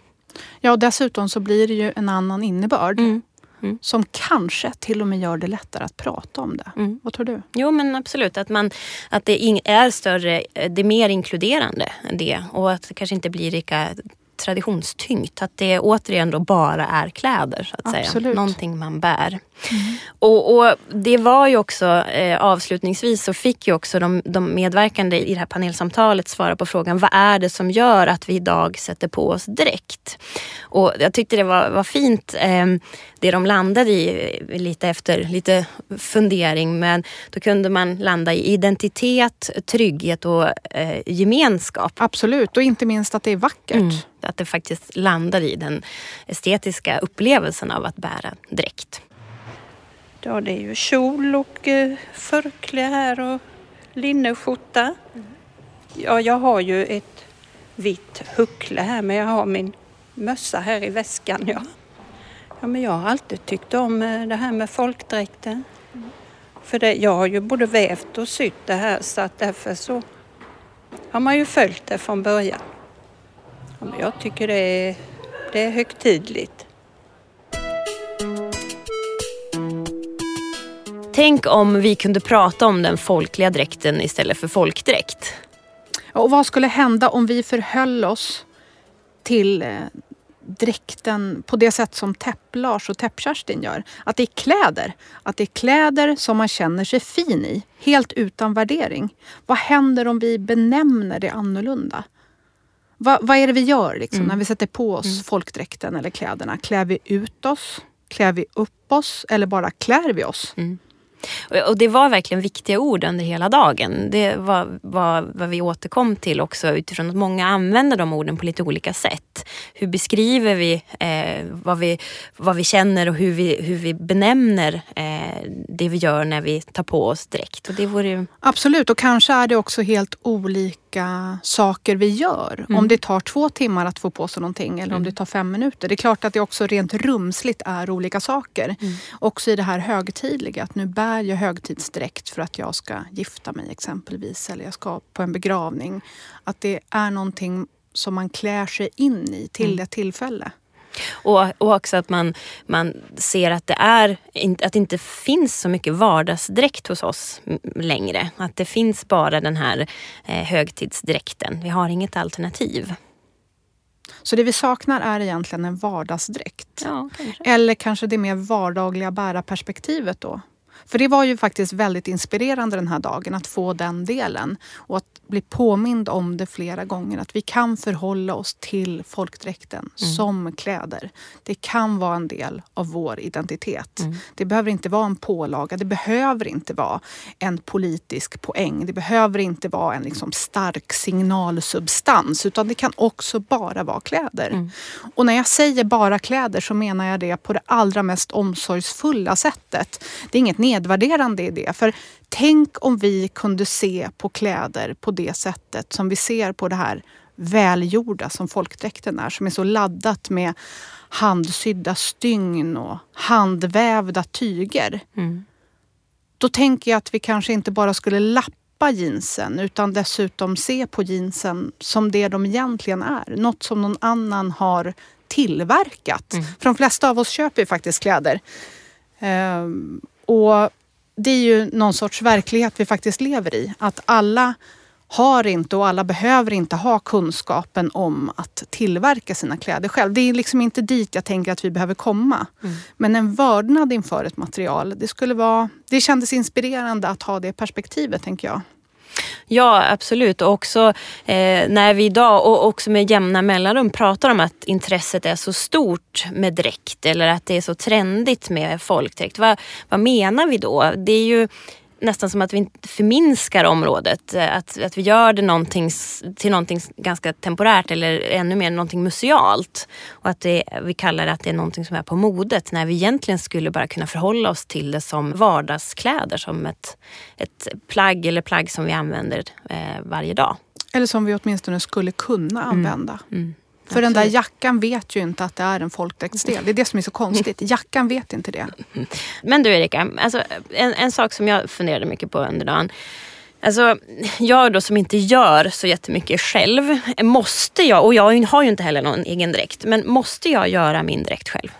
Ja, och dessutom så blir det ju en annan innebörd. Mm. Mm. Som kanske till och med gör det lättare att prata om det. Mm. Vad tror du? Jo men absolut, att, man, att det är större, det är mer inkluderande än det. Och att det kanske inte blir lika traditionstyngt. Att det återigen då bara är kläder så att Absolut. säga. Någonting man bär. Mm. Och, och, det var ju också eh, avslutningsvis så fick ju också de, de medverkande i det här panelsamtalet svara på frågan vad är det som gör att vi idag sätter på oss dräkt? Och jag tyckte det var, var fint eh, det de landade i lite efter lite fundering. Men då kunde man landa i identitet, trygghet och eh, gemenskap. Absolut, och inte minst att det är vackert. Mm att det faktiskt landar i den estetiska upplevelsen av att bära dräkt. Ja, det är ju kjol och eh, förkläde här och linneskjorta. Ja, jag har ju ett vitt huckle här men jag har min mössa här i väskan. Ja. Ja, men jag har alltid tyckt om eh, det här med folkdräkten. För det, jag har ju både vävt och sytt det här så att därför så har man ju följt det från början. Jag tycker det är, det är högtidligt. Tänk om vi kunde prata om den folkliga dräkten istället för folkdräkt. Och vad skulle hända om vi förhöll oss till eh, dräkten på det sätt som Täpp-Lars och Täpp-Kerstin gör. Att det är kläder. Att det är kläder som man känner sig fin i. Helt utan värdering. Vad händer om vi benämner det annorlunda? Va, vad är det vi gör liksom, mm. när vi sätter på oss mm. folkdräkten eller kläderna? Klär vi ut oss? Klär vi upp oss? Eller bara klär vi oss? Mm. Och det var verkligen viktiga ord under hela dagen. Det var vad vi återkom till också utifrån att många använder de orden på lite olika sätt. Hur beskriver vi, eh, vad, vi vad vi känner och hur vi, hur vi benämner eh, det vi gör när vi tar på oss dräkt. Och det vore... Absolut, och kanske är det också helt olika saker vi gör. Mm. Om det tar två timmar att få på sig någonting eller mm. om det tar fem minuter. Det är klart att det också rent rumsligt är olika saker. Mm. Också i det här högtidliga, att nu bär bär jag högtidsdräkt för att jag ska gifta mig exempelvis eller jag ska på en begravning. Att det är någonting som man klär sig in i till mm. ett tillfälle. Och, och också att man, man ser att det, är, att det inte finns så mycket vardagsdräkt hos oss längre. Att det finns bara den här eh, högtidsdräkten. Vi har inget alternativ. Så det vi saknar är egentligen en vardagsdräkt. Ja, kanske. Eller kanske det mer vardagliga bärarperspektivet då. För det var ju faktiskt väldigt inspirerande den här dagen att få den delen och att bli påmind om det flera gånger. Att vi kan förhålla oss till folkdräkten mm. som kläder. Det kan vara en del av vår identitet. Mm. Det behöver inte vara en pålaga. Det behöver inte vara en politisk poäng. Det behöver inte vara en liksom stark signalsubstans utan det kan också bara vara kläder. Mm. Och när jag säger bara kläder så menar jag det på det allra mest omsorgsfulla sättet. Det är inget nedvärderande i det. För tänk om vi kunde se på kläder på det sättet som vi ser på det här välgjorda som folkdräkten är. Som är så laddat med handsydda stygn och handvävda tyger. Mm. Då tänker jag att vi kanske inte bara skulle lappa jeansen utan dessutom se på jeansen som det de egentligen är. Något som någon annan har tillverkat. Mm. För de flesta av oss köper ju faktiskt kläder. Ehm, och det är ju någon sorts verklighet vi faktiskt lever i. Att alla har inte och alla behöver inte ha kunskapen om att tillverka sina kläder själv. Det är liksom inte dit jag tänker att vi behöver komma. Mm. Men en vördnad inför ett material, det, skulle vara, det kändes inspirerande att ha det perspektivet tänker jag. Ja absolut och också eh, när vi idag och också med jämna mellanrum pratar om att intresset är så stort med dräkt eller att det är så trendigt med folkdräkt. Vad, vad menar vi då? Det är ju nästan som att vi förminskar området. Att, att vi gör det någonting, till någonting ganska temporärt eller ännu mer någonting musealt. Och att det, vi kallar det att det är någonting som är på modet när vi egentligen skulle bara kunna förhålla oss till det som vardagskläder. Som ett, ett plagg eller plagg som vi använder eh, varje dag. Eller som vi åtminstone skulle kunna mm. använda. Mm. Mm. För den där jackan vet ju inte att det är en folkdräktsdel. Det är det som är så konstigt. Jackan vet inte det. Men du Erika, alltså, en, en sak som jag funderade mycket på under dagen. Alltså, jag då som inte gör så jättemycket själv, måste jag, och jag har ju inte heller någon egen dräkt, men måste jag göra min dräkt själv?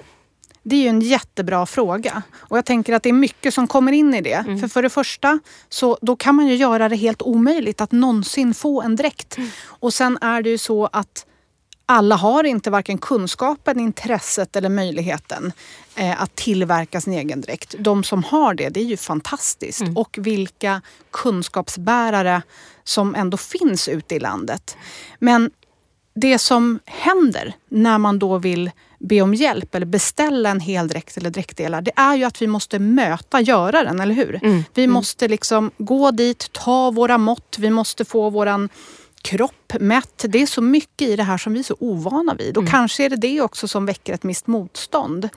Det är ju en jättebra fråga. Och jag tänker att det är mycket som kommer in i det. Mm. För för det första, så då kan man ju göra det helt omöjligt att någonsin få en dräkt. Mm. Och sen är det ju så att alla har inte varken kunskapen, intresset eller möjligheten eh, att tillverka sin egen dräkt. De som har det, det är ju fantastiskt. Mm. Och vilka kunskapsbärare som ändå finns ute i landet. Men det som händer när man då vill be om hjälp eller beställa en hel dräkt eller dräktdelar, det är ju att vi måste möta göraren, eller hur? Mm. Vi mm. måste liksom gå dit, ta våra mått, vi måste få våran kropp mätt. Det är så mycket i det här som vi är så ovana vid. Och mm. kanske är det det också som väcker ett visst motstånd.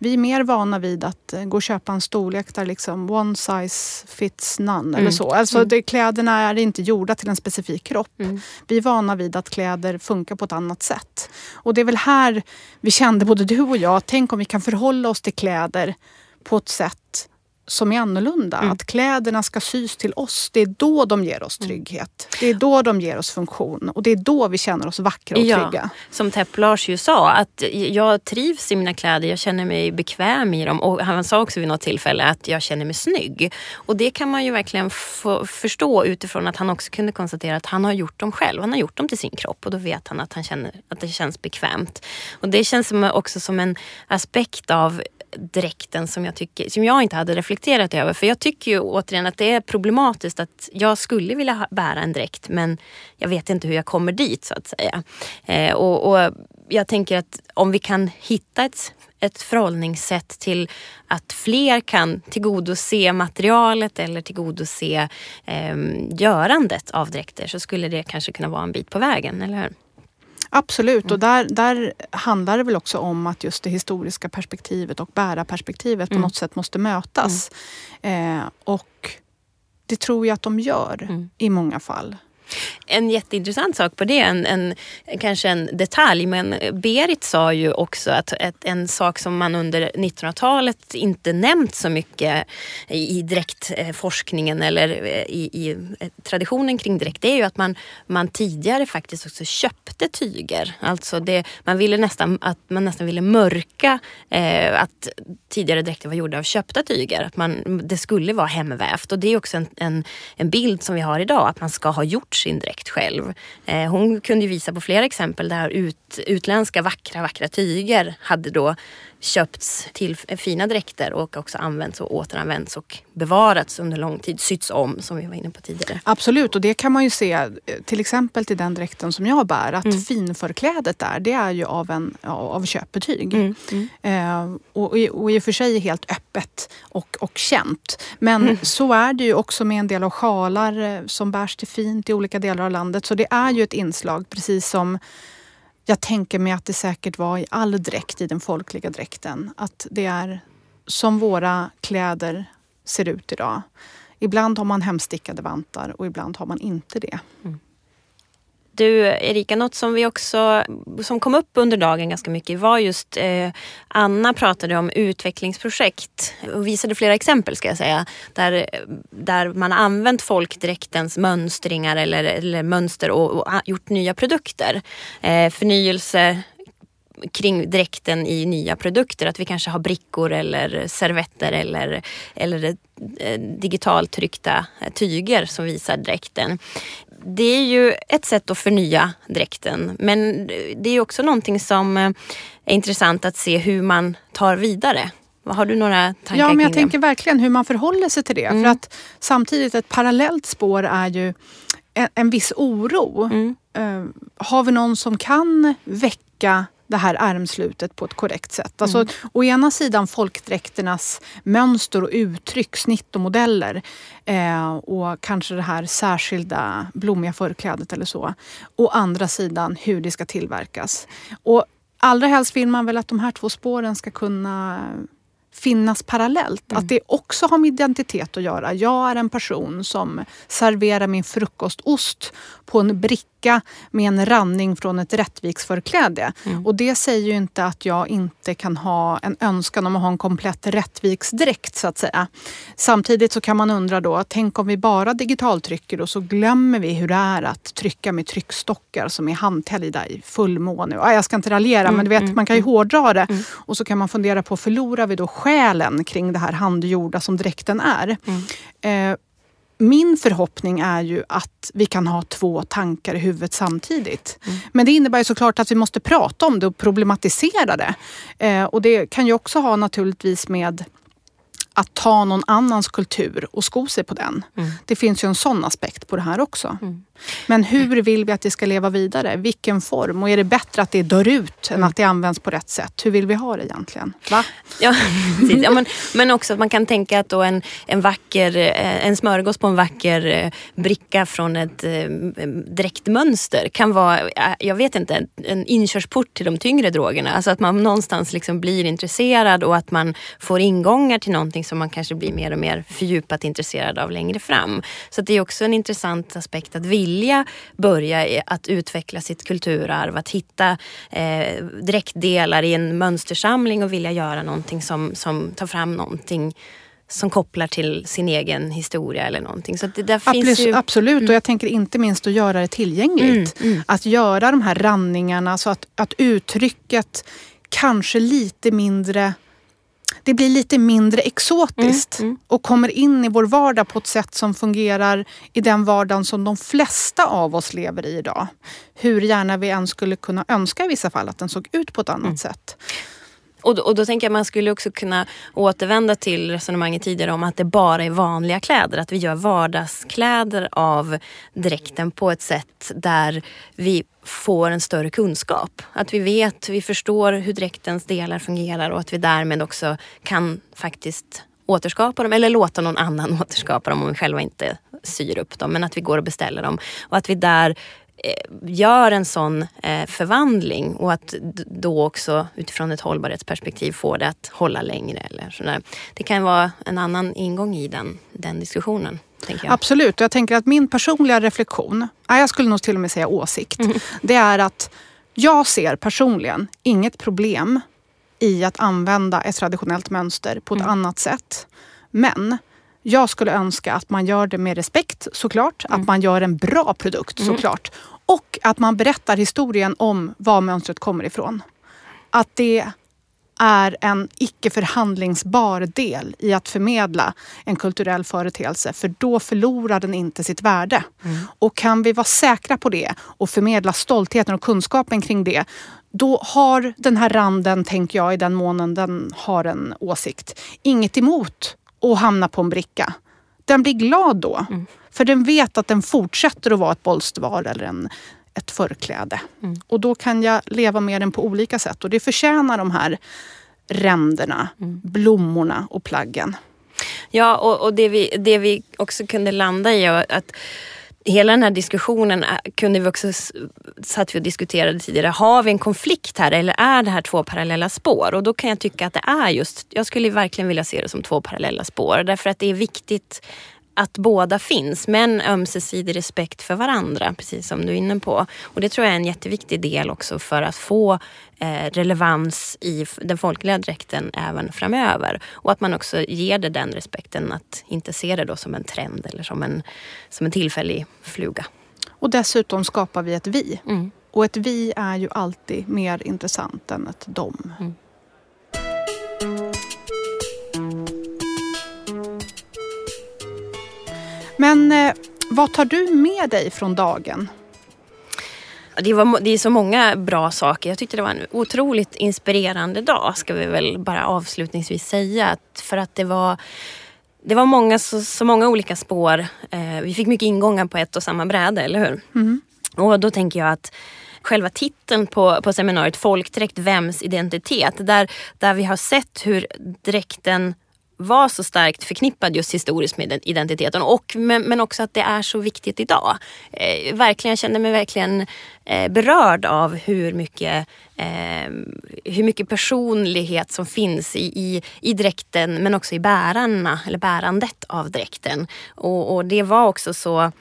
Vi är mer vana vid att eh, gå och köpa en storlek där liksom one size fits none. Mm. Eller så. Alltså mm. det, kläderna är inte gjorda till en specifik kropp. Mm. Vi är vana vid att kläder funkar på ett annat sätt. Och det är väl här vi kände, både du och jag, tänk om vi kan förhålla oss till kläder på ett sätt som är annorlunda. Mm. Att kläderna ska sys till oss. Det är då de ger oss trygghet. Det är då de ger oss funktion och det är då vi känner oss vackra och trygga. Ja, som Tepp Lars ju sa, att jag trivs i mina kläder, jag känner mig bekväm i dem. Och han sa också vid något tillfälle att jag känner mig snygg. Och det kan man ju verkligen förstå utifrån att han också kunde konstatera att han har gjort dem själv. Han har gjort dem till sin kropp och då vet han att, han känner, att det känns bekvämt. Och det känns också som en aspekt av dräkten som jag, tycker, som jag inte hade reflekterat över. För jag tycker ju återigen att det är problematiskt att jag skulle vilja bära en dräkt men jag vet inte hur jag kommer dit så att säga. Eh, och, och jag tänker att om vi kan hitta ett, ett förhållningssätt till att fler kan tillgodose materialet eller tillgodose eh, görandet av dräkter så skulle det kanske kunna vara en bit på vägen, eller hur? Absolut, och där, där handlar det väl också om att just det historiska perspektivet och bärarperspektivet på Mm. något sätt måste mötas. Eh, och det tror jag att de gör Mm. i många fall. En jätteintressant sak på det, en, en, kanske en detalj, men Berit sa ju också att ett, en sak som man under 1900-talet inte nämnt så mycket i, i dräktforskningen eller eh, i, i eh, traditionen kring dräkt, det är ju att man, man tidigare faktiskt också köpte tyger. Alltså det, man ville nästan, att man nästan ville mörka eh, att tidigare dräkter var gjorda av köpta tyger. Att man, det skulle vara hemvävt och det är också en, en, en bild som vi har idag, att man ska ha gjort sin dräkt själv. Eh, hon kunde ju visa på flera exempel där ut, utländska vackra, vackra tyger hade då köpts till fina dräkter och också använts och återanvänts och bevarats under lång tid, sytts om som vi var inne på tidigare. Absolut, och det kan man ju se eh, till exempel till den dräkten som jag bär. Att Mm. finförklädet där, det är ju av, en, av köpbetyg. Mm. Eh, och, och i och för sig helt öppet och, och känt. Men så är det ju också med en del av sjalar eh, som bärs till fint i olika delar av landet. Så det är ju ett inslag, precis som jag tänker mig att det säkert var i all dräkt, i den folkliga dräkten. Att det är som våra kläder ser ut idag. Ibland har man hemstickade vantar och ibland har man inte det. Mm. Du Erika, något som vi också som kom upp under dagen ganska mycket var just eh, Anna pratade om utvecklingsprojekt och visade flera exempel ska jag säga. Där, där man har använt folkdräktens mönstringar eller, eller mönster och, och gjort nya produkter. Eh, förnyelse kring dräkten i nya produkter. Att vi kanske har brickor eller servetter eller, eller eh, digitalt tryckta tyger som visar dräkten. Det är ju ett sätt att förnya dräkten men det är också någonting som eh, är intressant att se hur man tar vidare. Har du några tankar Ja, men jag tänker verkligen hur man förhåller sig till det. Mm. För att samtidigt ett parallellt spår är ju en, en viss oro. Mm. Eh, har vi någon som kan väcka det här ärmslutet på ett korrekt sätt. Alltså, Mm. Å ena sidan folkdräkternas mönster och uttryck, snitt och modeller. Eh, och kanske det här särskilda blommiga förklädet eller så. Å andra sidan hur det ska tillverkas. Och allra helst vill man väl att de här två spåren ska kunna finnas parallellt. Att det också har med identitet att göra. Jag är en person som serverar min frukostost på en bricka med en ranning från ett Rättviksförkläde. Och det säger ju inte att jag inte kan ha en önskan om att ha en komplett Rättviksdräkt så att säga. Samtidigt så kan man undra då, tänk om vi bara digitaltrycker och så glömmer vi hur det är att trycka med tryckstockar som är handtäljda i fullmåne. Ja, Jag ska inte raljera men du vet, man kan ju hårdra det. Och så kan man fundera på, förlorar vi då själen kring det här handgjorda som dräkten är? Eh, min förhoppning är ju att vi kan ha två tankar i huvudet samtidigt. Men det innebär ju såklart att vi måste prata om det och problematisera det. Eh, och det kan ju också ha naturligtvis med att ta någon annans kultur och sko sig på den. Det finns ju en sån aspekt på det här också. Men hur vill vi att det ska leva vidare? Vilken form? Och är det bättre att det dör ut än att det används på rätt sätt? Hur vill vi ha det egentligen? Va? Ja, precis. ja, men, men också att man kan tänka att då en, en vacker, eh, en smörgås på en vacker eh, bricka från ett eh, dräktmönster kan vara, jag vet inte, en- en inkörsport till de tyngre drogerna. Alltså att man någonstans liksom blir intresserad och att man får ingångar till någonting som man kanske blir mer och mer fördjupat intresserad av längre fram. Så att det är också en intressant aspekt att vilja börja i att utveckla sitt kulturarv, att hitta eh, dräktdelar i en mönstersamling och vilja göra någonting som, som tar fram någonting som kopplar till sin egen historia eller någonting. Så det där Absolut, finns ju... absolut. Mm. och jag tänker inte minst att göra det tillgängligt. Mm, mm. Att göra de här randningarna så att, att uttrycket kanske lite mindre det blir lite mindre exotiskt Mm, och kommer in i vår vardag på ett sätt som fungerar i den vardagen som de flesta av oss lever i idag. Hur gärna vi än skulle kunna önska i vissa fall att den såg ut på ett annat Mm. sätt. Och, då- och då tänker jag man skulle också kunna återvända till resonemanget tidigare om att det bara är vanliga kläder. Att vi gör vardagskläder av dräkten på ett sätt där vi får en större kunskap. Att vi vet, vi förstår hur dräktens delar fungerar och att vi därmed också kan faktiskt återskapa dem eller låta någon annan återskapa dem om vi själva inte syr upp dem. Men att vi går och beställer dem. Och att vi där gör en sån eh, förvandling och att då också utifrån ett hållbarhetsperspektiv får det att hålla längre. Eller sådär. Det kan vara en annan ingång i den, den diskussionen. Jag. Absolut, och jag tänker att min personliga reflektion, ja, jag skulle nog till och med säga åsikt, det är att jag ser personligen inget problem i att använda ett traditionellt mönster på ett annat sätt. Men jag skulle önska att man gör det med respekt såklart, att man gör en bra produkt såklart. Och att man berättar historien om var mönstret kommer ifrån. Att det är en icke förhandlingsbar del i att förmedla en kulturell företeelse för då förlorar den inte sitt värde. Och kan vi vara säkra på det och förmedla stoltheten och kunskapen kring det då har den här randen, tänker jag, i den månen den har en åsikt, inget emot att hamna på en bricka. Den blir glad då. För den vet att den fortsätter att vara ett bolstvar eller en, ett förkläde. Och då kan jag leva med den på olika sätt. Och det förtjänar de här ränderna, blommorna och plaggen. Ja, och, och det, vi, det vi också kunde landa i att hela den här diskussionen eh, kunde vi också, satt vi och diskuterade tidigare, har vi en konflikt här eller är det här två parallella spår? Och då kan jag tycka att det är just, jag skulle verkligen vilja se det som två parallella spår därför att det är viktigt att båda finns med en ömsesidig respekt för varandra, precis som du är inne på. Och det tror jag är en jätteviktig del också för att få eh, relevans i den folkliga dräkten även framöver. Och att man också ger det den respekten att inte se det då som en trend eller som en, som en tillfällig fluga. Och dessutom skapar vi ett vi. Mm. Och ett vi är ju alltid mer intressant än ett dom. Mm. Men eh, vad tar du med dig från dagen? Det, var, det är så många bra saker. Jag tyckte det var en otroligt inspirerande dag ska vi väl bara avslutningsvis säga. För att det var, det var många, så, så många olika spår. Eh, vi fick mycket ingångar på ett och samma bräde, eller hur? Och då tänker jag att själva titeln på, på seminariet, Folkdräkt, vems identitet? Där, där vi har sett hur dräkten var så starkt förknippad just historiskt med identiteten. Och, men, men också att det är så viktigt idag. Eh, verkligen, jag kände mig verkligen eh, berörd av hur mycket, eh, hur mycket personlighet som finns i, i, i dräkten men också i bärarna, eller bärandet av dräkten. Och, och det var också så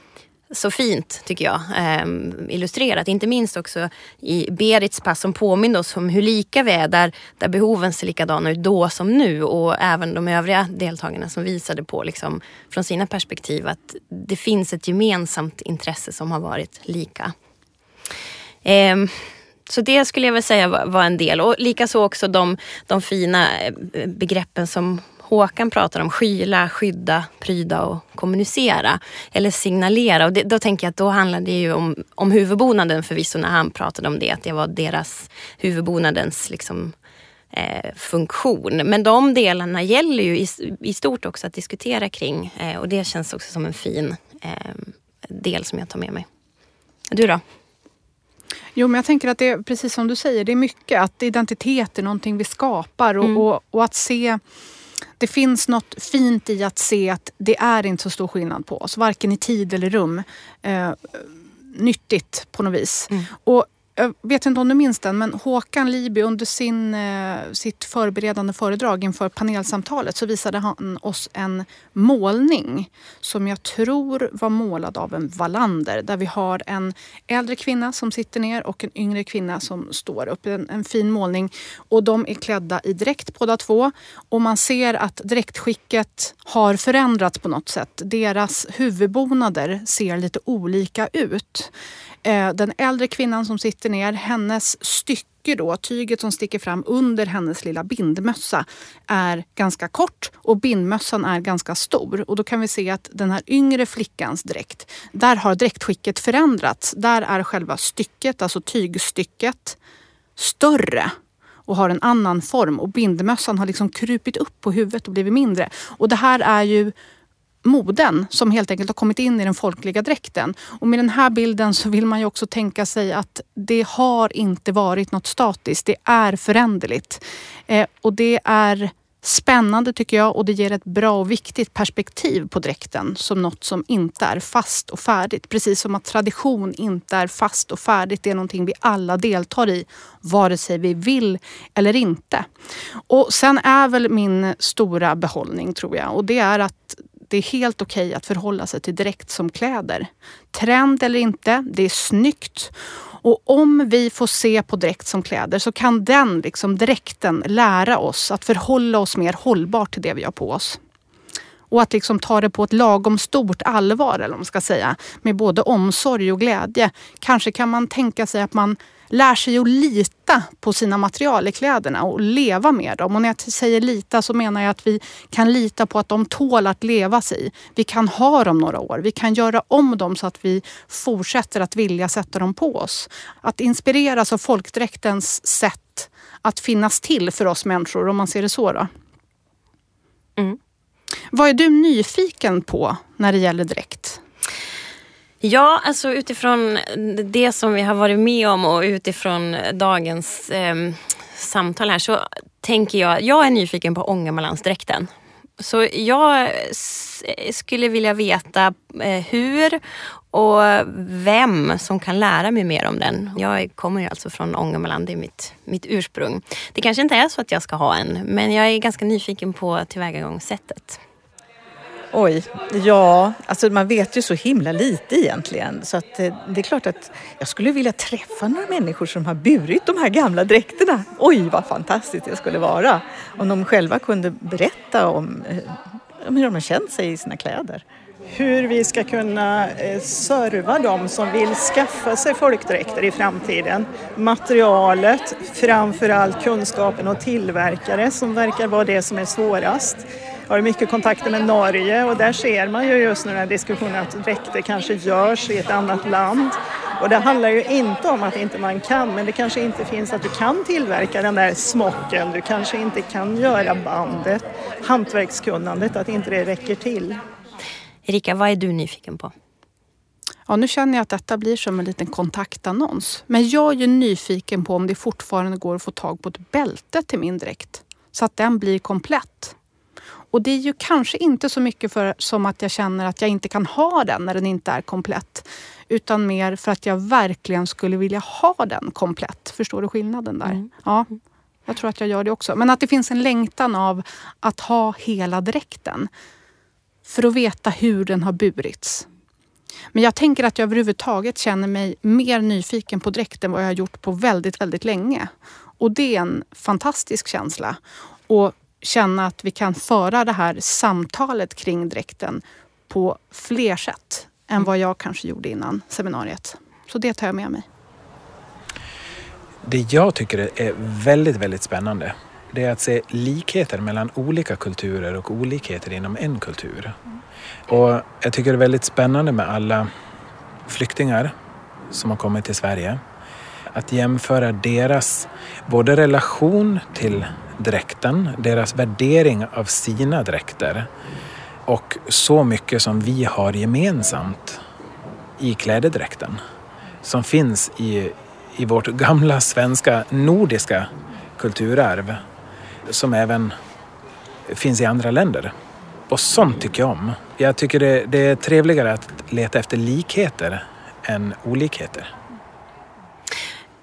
så fint tycker jag eh, illustrerat. Inte minst också i Berits pass som påminner oss om hur lika vi är. Där, där behoven ser likadana ut då som nu. Och även de övriga deltagarna som visade på liksom, från sina perspektiv att det finns ett gemensamt intresse som har varit lika. Ehm, så det skulle jag väl säga var, en del. Och likaså också de, de fina eh, begreppen som Håkan pratar om. Skyla, skydda, pryda och kommunicera. Eller signalera. Och det, då tänker jag att då handlar det ju om, om huvudbonaden förvisso när han pratade om det. Att det var deras huvudbonadens liksom, eh, funktion. Men de delarna gäller ju i, i stort också att diskutera kring. Eh, och det känns också som en fin eh, del som jag tar med mig. Du då? Jo, men jag tänker att det är precis som du säger, det är mycket att identitet är någonting vi skapar och, Mm. och, och att se det finns något fint i att se att det är inte så stor skillnad på oss, varken i tid eller rum. Eh, nyttigt på något vis. Och jag vet inte om du minns den, men Håkan Liby under sin, eh, sitt förberedande föredrag inför panelsamtalet så visade han oss en målning som jag tror var målad av en Wallander. Där vi har en äldre kvinna som sitter ner och en yngre kvinna som står upp. En, en fin målning. Och de är klädda i dräkt båda två. Och man ser att dräktskicket har förändrats på något sätt. Deras huvudbonader ser lite olika ut. Eh, den äldre kvinnan som sitter ner, hennes stycke då, tyget som sticker fram under hennes lilla bindmössa är ganska kort och bindmössan är ganska stor. Och då kan vi se att den här yngre flickans dräkt, där har dräktskicket förändrats. Där är själva stycket, alltså tygstycket, större och har en annan form och bindmössan har liksom krupit upp på huvudet och blivit mindre. Och det här är ju moden som helt enkelt har kommit in i den folkliga dräkten. Och med den här bilden så vill man ju också tänka sig att det har inte varit något statiskt. Det är föränderligt. Eh, och det är spännande tycker jag och det ger ett bra och viktigt perspektiv på dräkten som något som inte är fast och färdigt. Precis som att tradition inte är fast och färdigt. Det är någonting vi alla deltar i vare sig vi vill eller inte. Och sen är väl min stora behållning tror jag och det är att det är helt okej okay att förhålla sig till dräkt som kläder. Trend eller inte, det är snyggt. Och om vi får se på dräkt som kläder så kan den liksom dräkten lära oss att förhålla oss mer hållbart till det vi har på oss. Och att liksom ta det på ett lagom stort allvar, eller vad man ska säga, med både omsorg och glädje. Kanske kan man tänka sig att man lär sig att lita på sina material i kläderna och leva med dem. Och när jag säger lita så menar jag att vi kan lita på att de tål att levas i. Vi kan ha dem några år. Vi kan göra om dem så att vi fortsätter att vilja sätta dem på oss. Att inspireras av folkdräktens sätt att finnas till för oss människor, om man ser det så. Då. Mm. Vad är du nyfiken på när det gäller dräkt? Ja, alltså utifrån det som vi har varit med om och utifrån dagens eh, samtal här så tänker jag, jag är nyfiken på Ångermanlandsdräkten. Så jag skulle vilja veta eh, hur och vem som kan lära mig mer om den. Jag kommer ju alltså från Ångermanland, det är mitt, mitt ursprung. Det kanske inte är så att jag ska ha en, men jag är ganska nyfiken på tillvägagångssättet. Oj, ja, alltså man vet ju så himla lite egentligen. Så att eh, det är klart att jag skulle vilja träffa några människor som har burit de här gamla dräkterna. Oj, vad fantastiskt det skulle vara om de själva kunde berätta om, eh, om hur de har känt sig i sina kläder. Hur vi ska kunna eh, serva de som vill skaffa sig folkdräkter i framtiden. Materialet, framförallt kunskapen och tillverkare som verkar vara det som är svårast har mycket kontakter med Norge och där ser man ju just nu den här diskussionen att dräkter kanske görs i ett annat land. Och det handlar ju inte om att inte man kan, men det kanske inte finns att du kan tillverka den där smocken, du kanske inte kan göra bandet, hantverkskunnandet, att inte det räcker till. Erika, vad är du nyfiken på? Ja, nu känner jag att detta blir som en liten kontaktannons. Men jag är ju nyfiken på om det fortfarande går att få tag på ett bälte till min dräkt. Så att den blir komplett. Och det är ju kanske inte så mycket för, som att jag känner att jag inte kan ha den när den inte är komplett. Utan mer för att jag verkligen skulle vilja ha den komplett. Förstår du skillnaden där? Mm. Ja, jag tror att jag gör det också. Men att det finns en längtan av att ha hela dräkten. För att veta hur den har burits. Men jag tänker att jag överhuvudtaget känner mig mer nyfiken på dräkten än vad jag har gjort på väldigt, väldigt länge. Och det är en fantastisk känsla. Och känna att vi kan föra det här samtalet kring dräkten på fler sätt än vad jag kanske gjorde innan seminariet. Så det tar jag med mig. Det jag tycker är väldigt, väldigt spännande det är att se likheter mellan olika kulturer och olikheter inom en kultur. Och jag tycker det är väldigt spännande med alla flyktingar som har kommit till Sverige. Att jämföra deras både relation till dräkten, deras värdering av sina dräkter och så mycket som vi har gemensamt i klädedräkten som finns i, i vårt gamla svenska nordiska kulturarv som även finns i andra länder. Och sånt tycker jag om. Jag tycker det, det är trevligare att leta efter likheter än olikheter.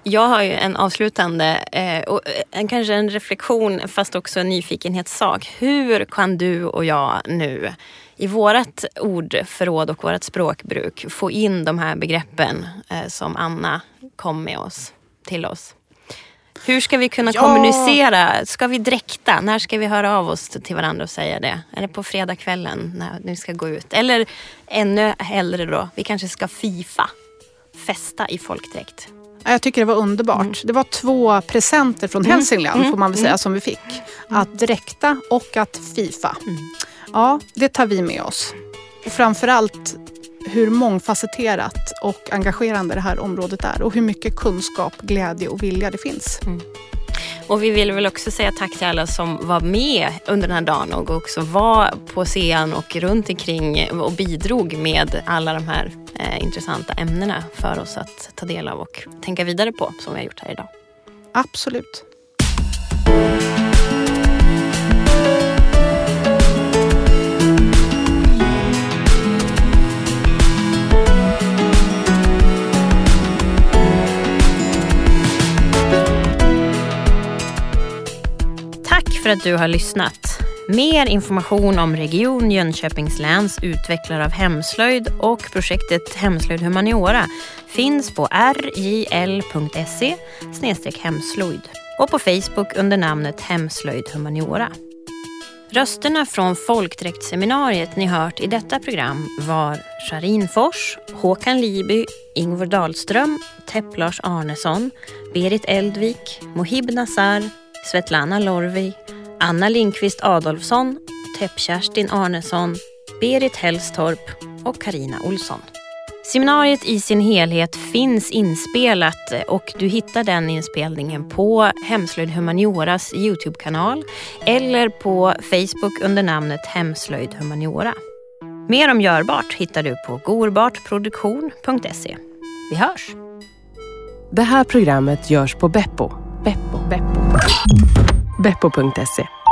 Jag har ju en avslutande, eh, och en, kanske en reflektion fast också en nyfikenhetssak. Hur kan du och jag nu i vårt ordförråd och vårt språkbruk få in de här begreppen eh, som Anna kom med oss till oss? Hur ska vi kunna Ja. kommunicera? Ska vi dräkta? När ska vi höra av oss till varandra och säga det? Är det på fredagskvällen när vi ska gå ut? Eller ännu hellre då, vi kanske ska fifa. Festa i folkdräkt. Ja, Jag tycker det var underbart. Det var två presenter från Mm. Hälsingland Mm. får man väl säga Mm. som vi fick. Att dräkta och att fifa. Ja, det tar vi med oss. Och framförallt hur mångfacetterat och engagerande det här området är och hur mycket kunskap, glädje och vilja det finns. Och vi vill väl också säga tack till alla som var med under den här dagen och också var på scen och runt omkring och bidrog med alla de här eh, intressanta ämnena för oss att ta del av och tänka vidare på som vi har gjort här idag. Absolut. Tack för att du har lyssnat. Mer information om Region Jönköpings läns utvecklare av hemslöjd och projektet Hemslöjd Humaniora finns på rjl.se hemslöjd och på Facebook under namnet Hemslöjd Humaniora. Rösterna från folkdräktsseminariet ni hört i detta program var Sharin Fors, Håkan Liby, Ingvar Dahlström, Tepp Lars Arnesson, Berit Eldvik, Mohib Nassar, Svetlana Lorvi, Anna Lindqvist Adolfsson, Tepp Kerstin Arnesson, Berit Hellstorp och Karina Olsson. Seminariet i sin helhet finns inspelat och du hittar den inspelningen på Hemslöjd Humanioras Youtube-kanal eller på Facebook under namnet Hemslöjd Humaniora. Mer om Görbart hittar du på gorbartproduktion.se. Vi hörs! Det här programmet görs på Beppo. Beppo. Beppo. Beppo.se.